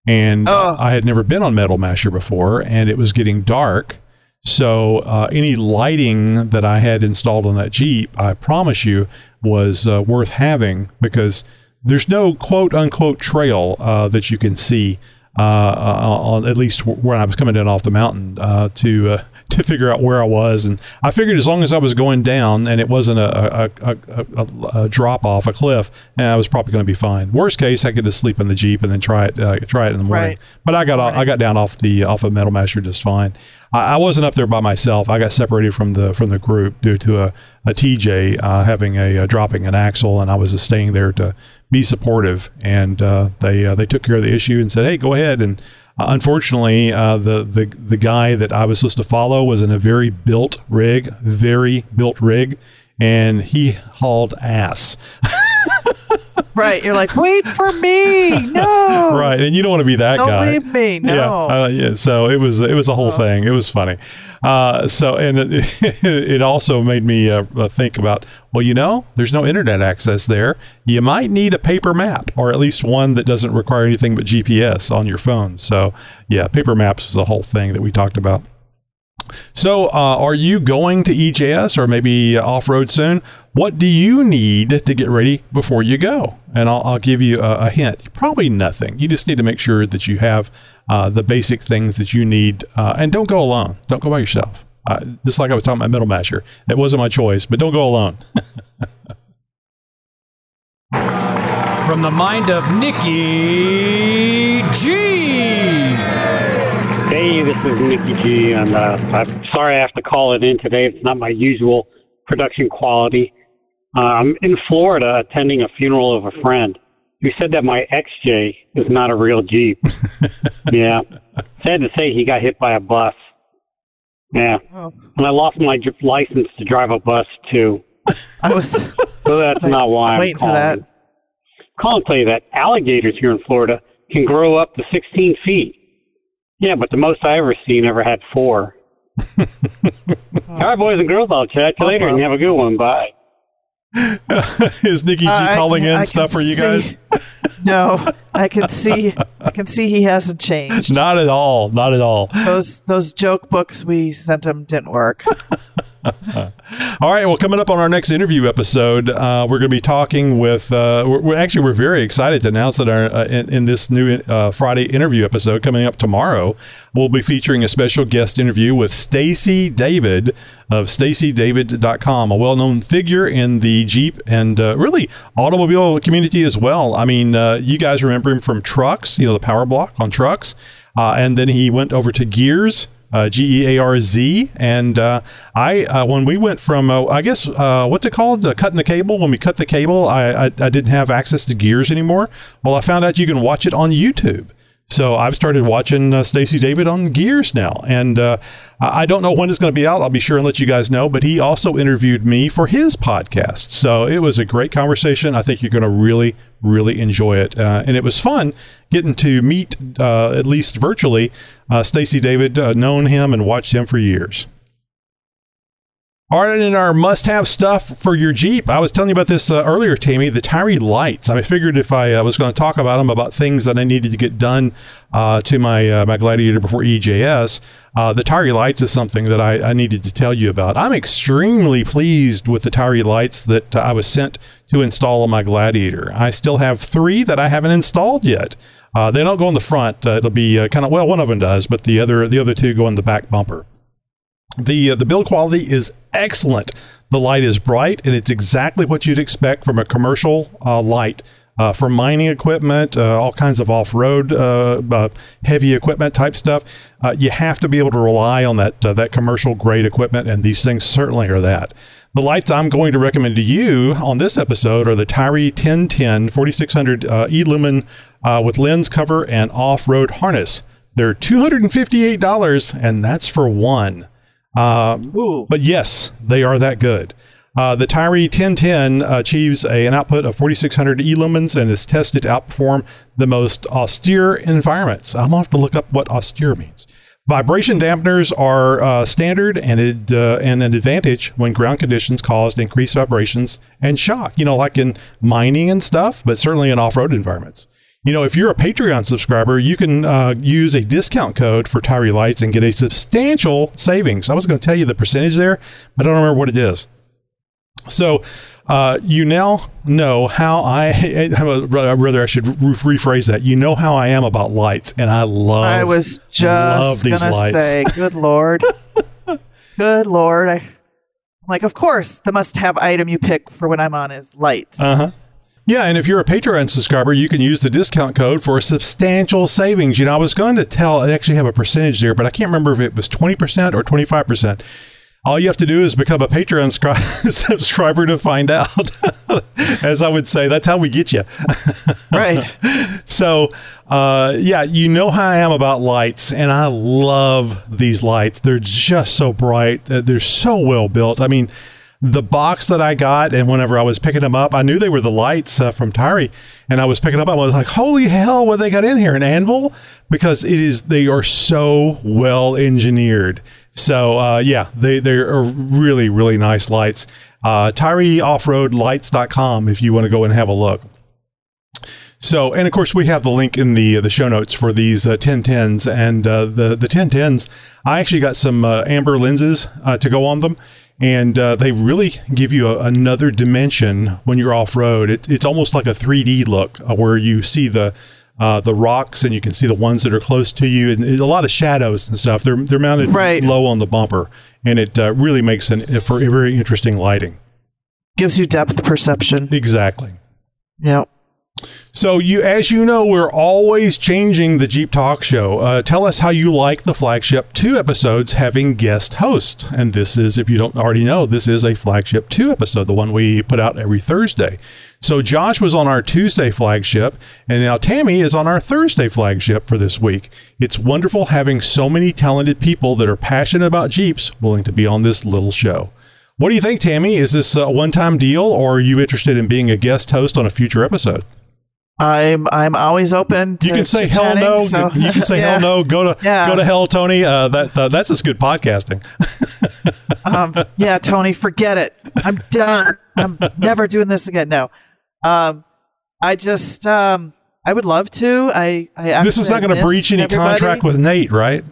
And Oh. I had never been on Metal Masher before, and it was getting dark. So uh, any lighting that I had installed on that Jeep, I promise you, was uh, worth having because there's no quote unquote trail uh, that you can see uh, uh, on at least when I was coming down off the mountain uh, to uh, to figure out where I was, and I figured as long as I was going down and it wasn't a, a, a, a, drop off a cliff, and I was probably going to be fine. Worst case, I could just sleep in the jeep and then try it uh, try it in the morning. Right. But I got off I got down off the off of Metal Masher just fine. I, I wasn't up there by myself. I got separated from the from the group due to a, a TJ uh, having a, dropping an axle, and I was just staying there to be supportive. And uh, they uh, they took care of the issue and said, "Hey, go ahead." And uh, unfortunately, uh, the the the guy that I was supposed to follow was in a very built rig, very built rig, and he hauled ass. Right. You're like, wait for me. No. Right, and you don't want to be that Don't guy. leave me. No. Yeah, uh, yeah. So it was it was a whole thing. It was funny. Uh, so and it, it also made me uh, uh, think about well, you know, there's no internet access there. You might need a paper map, or at least one that doesn't require anything but GPS on your phone. So yeah, paper maps was a whole thing that we talked about. So, uh, are you going to EJS or maybe off road soon? What do you need to get ready before you go? And I'll, I'll give you a, a hint. Probably nothing. You just need to make sure that you have uh, the basic things that you need, uh, and don't go alone. Don't go by yourself. Uh, just like I was talking about Metal Masher, it wasn't my choice, but don't go alone. From the mind of Nikki G. Hey, this is Nikki G, and uh, I'm sorry I have to call it in today. It's not my usual production quality. Uh, I'm in Florida attending a funeral of a friend who said that my XJ is not a real Jeep. yeah. Sad to say he got hit by a bus. Yeah. Oh, And I lost my dr- license to drive a bus, too. I was So that's not why I'm waiting for calling. that. Calling to tell you that alligators here in Florida can grow up to 16 feet. Yeah, but the most I ever seen ever had four. All right, boys and girls, I'll chat to you later and have a good one. Bye. Is Nikki G Uh, calling I in can stuff for you guys? No, I can see. I can see he hasn't changed. Not at all. Not at all. Those those joke books we sent him didn't work. All right. Well, coming up on our next interview episode, uh, we're going to be talking with. Uh, we're, we're actually we're very excited to announce that our uh, in, in this new uh, Friday interview episode coming up tomorrow, we'll be featuring a special guest interview with Stacy David of StacyDavid.com, a well-known figure in the Jeep and uh, really automobile community as well. I mean, uh, you guys remember him from trucks, you know, the power block on trucks, uh, and then he went over to Gearz uh, G E A R Z. And uh, I, uh, when we went from, uh, I guess, uh, what's it called? Cutting the cable. When we cut the cable, I, I, I didn't have access to Gearz anymore. Well, I found out you can watch it on YouTube. So I've started watching uh, Stacy David on Gearz now, and uh, I don't know when it's going to be out. I'll be sure and let you guys know. But he also interviewed me for his podcast, so it was a great conversation. I think you're going to really, really enjoy it, uh, and it was fun getting to meet, uh, at least virtually, uh, Stacy David. Uh, known him and watched him for years. All right, and in our must-have stuff for your Jeep, I was telling you about this uh, earlier, Tammy. The TYRI lights. I figured if I uh, was going to talk about them, about things that I needed to get done uh, to my uh, my Gladiator before EJS, uh, the TYRI lights is something that I, I needed to tell you about. I'm extremely pleased with the TYRI lights that uh, I was sent to install on my Gladiator. I still have three that I haven't installed yet. They don't go in the front. It'll be kind of well, one of them does, but the other the other two go in the back bumper. The uh, the build quality is excellent. The light is bright, and it's exactly what you'd expect from a commercial uh, light. Uh, for mining equipment, uh, all kinds of off-road uh, uh, heavy equipment type stuff, uh, you have to be able to rely on that uh, that commercial grade equipment, and these things certainly are that. The lights I'm going to recommend to you on this episode are the TYRI 1010 4600 uh, E lumen with lens cover and off-road harness. They're $258, and that's for one. Ooh. but yes, they are that good. Uh, the TYRI 1010 achieves a, an output of 4600 e lumens and is tested to outperform the most austere environments. I'm going to have to look up what austere means. Vibration dampeners are uh, standard and, it, uh, and an advantage when ground conditions caused increased vibrations and shock, you know, like in mining and stuff, but certainly in off road environments. You know, if you're a Patreon subscriber, you can uh, use a discount code for TYRI Lights and get a substantial savings. I was going to tell you the percentage there, but I don't remember what it is. So uh, you now know how I, rather I should re- rephrase that. You know how I am about lights, and I love. I was love just these gonna lights. say, good lord, good lord. I, I'm like, of course, the must-have item you pick for when I'm on is lights. Uh huh. Yeah, and if you're a Patreon subscriber, you can use the discount code for a substantial savings. You know, I was going to tell, I actually have a percentage there, but I can't remember if it was 20% or 25%. All you have to do is become a Patreon scri- subscriber to find out. As I would say, that's how we get you. right. So, uh, yeah, you know how I am about lights, and I love these lights. They're just so bright. They're so well built. I mean, the box that I got, and whenever I was picking them up, I knew they were the lights uh, from TYRI, and I was picking them up. I was like, "Holy hell! What they got in here? An anvil?" Because it is. They are so well engineered. So, uh, yeah, they they are really really nice lights. Uh, TyreeOffRoadLights.com if you want to go and have a look. So, and of course, we have the link in the the show notes for these uh, 1010s and uh, the the 1010s. I actually got some uh, amber lenses uh, to go on them, and uh, they really give you a, another dimension when you're off road. It, it's almost like a 3D look uh, where you see the uh, the rocks and you can see the ones that are close to you, and a lot of shadows and stuff. They're they're mounted Right. low on the bumper, and it uh, really makes an for a very interesting lighting. Gives you depth perception. Exactly. Yep. So you, as you know, we're always changing the Jeep Talk Show. Uh, tell us how you like the flagship two episodes having guest hosts. And this is, if you don't already know, this is a flagship two episode, the one we put out every Thursday. So Josh was on our Tuesday flagship, and now Tammy is on our Thursday flagship for this week. It's wonderful having so many talented people that are passionate about Jeeps willing to be on this little show. What do you think, Tammy? Is this a one-time deal, or are you interested in being a guest host on a future episode? I'm I'm always open. To You can say hell no. so- you can say hell no. Go to Yeah. go to hell, Tony. Uh, that uh, that's just good podcasting. um, yeah, Tony, forget it. I'm done. I'm never doing this again. No. Um, I just um, I would love to. I, I this is not going to breach any everybody. contract with Nate, right?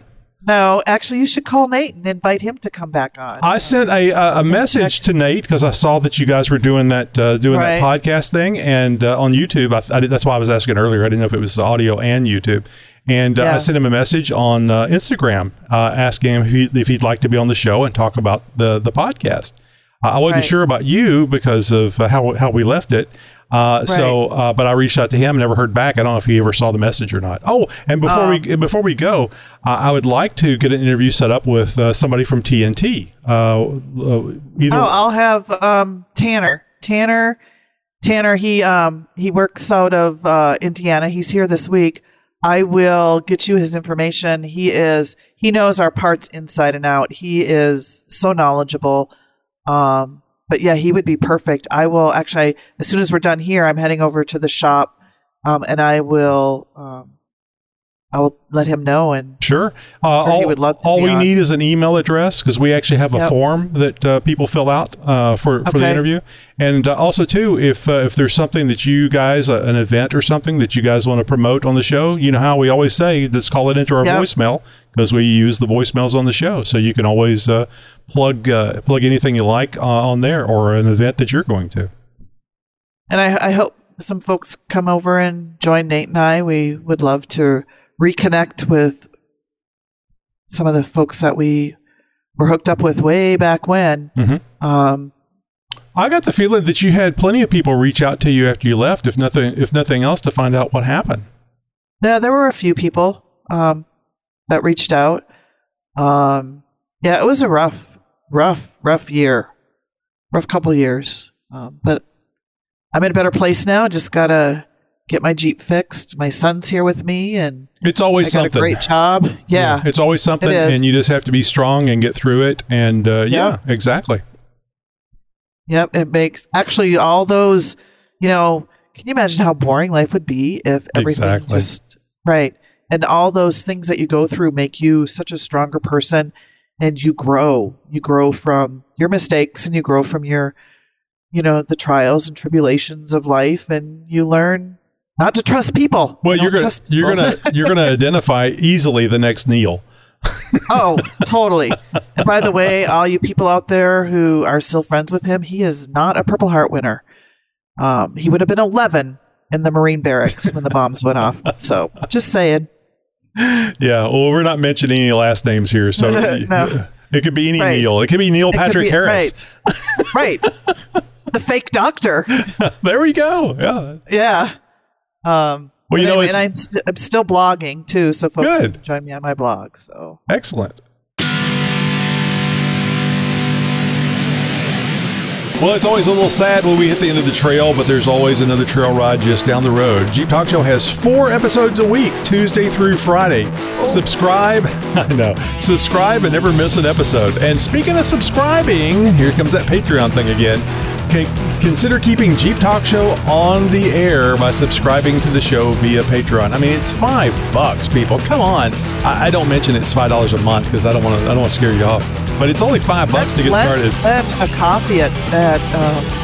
No, actually, you should call Nate and invite him to come back on. I sent a a, a message to Nate because I saw that you guys were doing that uh, doing that podcast thing, and uh, on YouTube. I, I did, that's why I was asking earlier. I didn't know if it was audio and YouTube. And uh, I sent him a message on uh, Instagram uh, asking him if, he, if he'd like to be on the show and talk about the the podcast. I wasn't Right. sure about you because of how how we left it. Uh, So, uh, but I reached out to him, never heard back. I don't know if he ever saw the message or not. Oh, and before we before we go, uh, I would like to get an interview set up with uh, somebody from TNT. Uh, uh, either Oh, I'll have um, Tanner. Tanner. Tanner. He um he works out of uh, Indiana. He's here this week. I will get you his information. He is he knows our parts inside and out. He is so knowledgeable. Um, but yeah, he would be perfect. I will actually as soon as we're done here, I'm heading over to the shop, um, and I will um, I will let him know and Sure. Uh, all would love to all we on. need is an email address because we actually have a Yep. form that uh, people fill out uh, for, for the interview. And uh, also, too, if uh, if there's something that you guys, uh, an event or something that you guys want to promote on the show, you know how we always say, let's call it into our Yep. voicemail because we use the voicemails on the show. So you can always uh, plug uh, plug anything you like uh, on there or an event that you're going to. And I, I hope some folks come over and join Nate and I. We would love to reconnect with some of the folks that we were hooked up with way back when. Mhm. Um, I got the feeling that you had plenty of people reach out to you after you left, if nothing, if nothing else, to find out what happened. yeah, there were a few people um, that reached out. Um, yeah, it was a rough, rough, rough year, rough couple years. Um, but I'm in a better place now. Just gotta get my Jeep fixed. My son's here with me, and It's always something. a great job. Yeah, it's always something, It and you just have to be strong and get through it. And uh, yeah, exactly. Yep, it makes actually all those, you know, can you imagine how boring life would be if everything Exactly. just right and all those things that you go through make you such a stronger person and you grow. You grow from your mistakes and you grow from your you know, the trials and tribulations of life and you learn not to trust people. Well, you're gonna you're gonna you're gonna identify easily the next Neil. Oh, totally. And by the way, all you people out there who are still friends with him, he is not a Purple Heart winner. Um, he would have been 11 in the Marine barracks when the bombs went off. So, just saying. Yeah. Well, we're not mentioning any last names here, so No. it could be any Right. Neil. It could be Neil It Patrick be- Harris. Right. right. the fake doctor. There we go. Yeah. Yeah. Um, Well, you know, and I'm, st- I'm still blogging too, so folks Good. can join me on my blog. So, Excellent. Well, it's always a little sad when we hit the end of the trail, but there's always another trail ride just down the road. Jeep Talk Show has four episodes a week, Tuesday through Friday. Subscribe, I know, subscribe and never miss an episode. And speaking of subscribing, here comes that Patreon thing again. Okay, consider keeping Jeep Talk Show on the air by subscribing to the show via Patreon. I mean, it's five bucks, people. Come on. I, I don't mention it's five dollars a month because I don't want to. I don't want to scare you off. But it's only five bucks that's to get less started. than a coffee at, at um,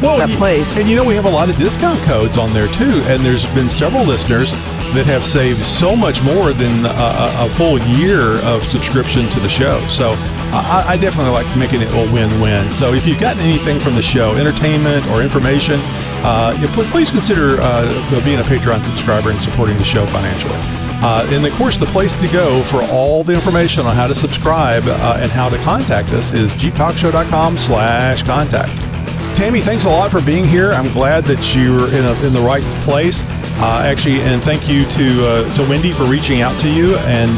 well, that place. And you know, we have a lot of discount codes on there too. And there's been several listeners that have saved so much more than a, a, a full year of subscription to the show. So I, I definitely like making it a win-win. So if you've gotten anything from the show, entertainment or information, uh, you please consider uh, being a Patreon subscriber and supporting the show financially. Uh, and of course, the place to go for all the information on how to subscribe uh, and how to contact us is jeeptalkshow.com slash contact. Tammy, thanks a lot for being here. I'm glad that you're in, a, in the right place. Uh, actually, and thank you to uh, to Wendy for reaching out to you, and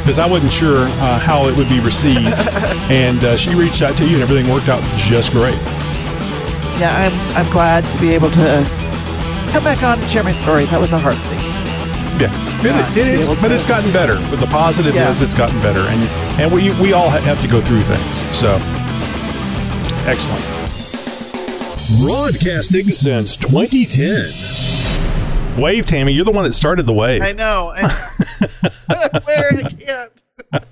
because I wasn't sure uh, how it would be received, and uh, she reached out to you, and everything worked out just great. yeah, I'm I'm glad to be able to come back on and share my story. That was a hard thing. Yeah, it, it, it's, but it's gotten better. But the positive Yeah. is it's gotten better, and and we we all have to go through things. So excellent. Broadcasting since 2010. Wave, Tammy, you're the one that started the wave. I know. I, where I can't.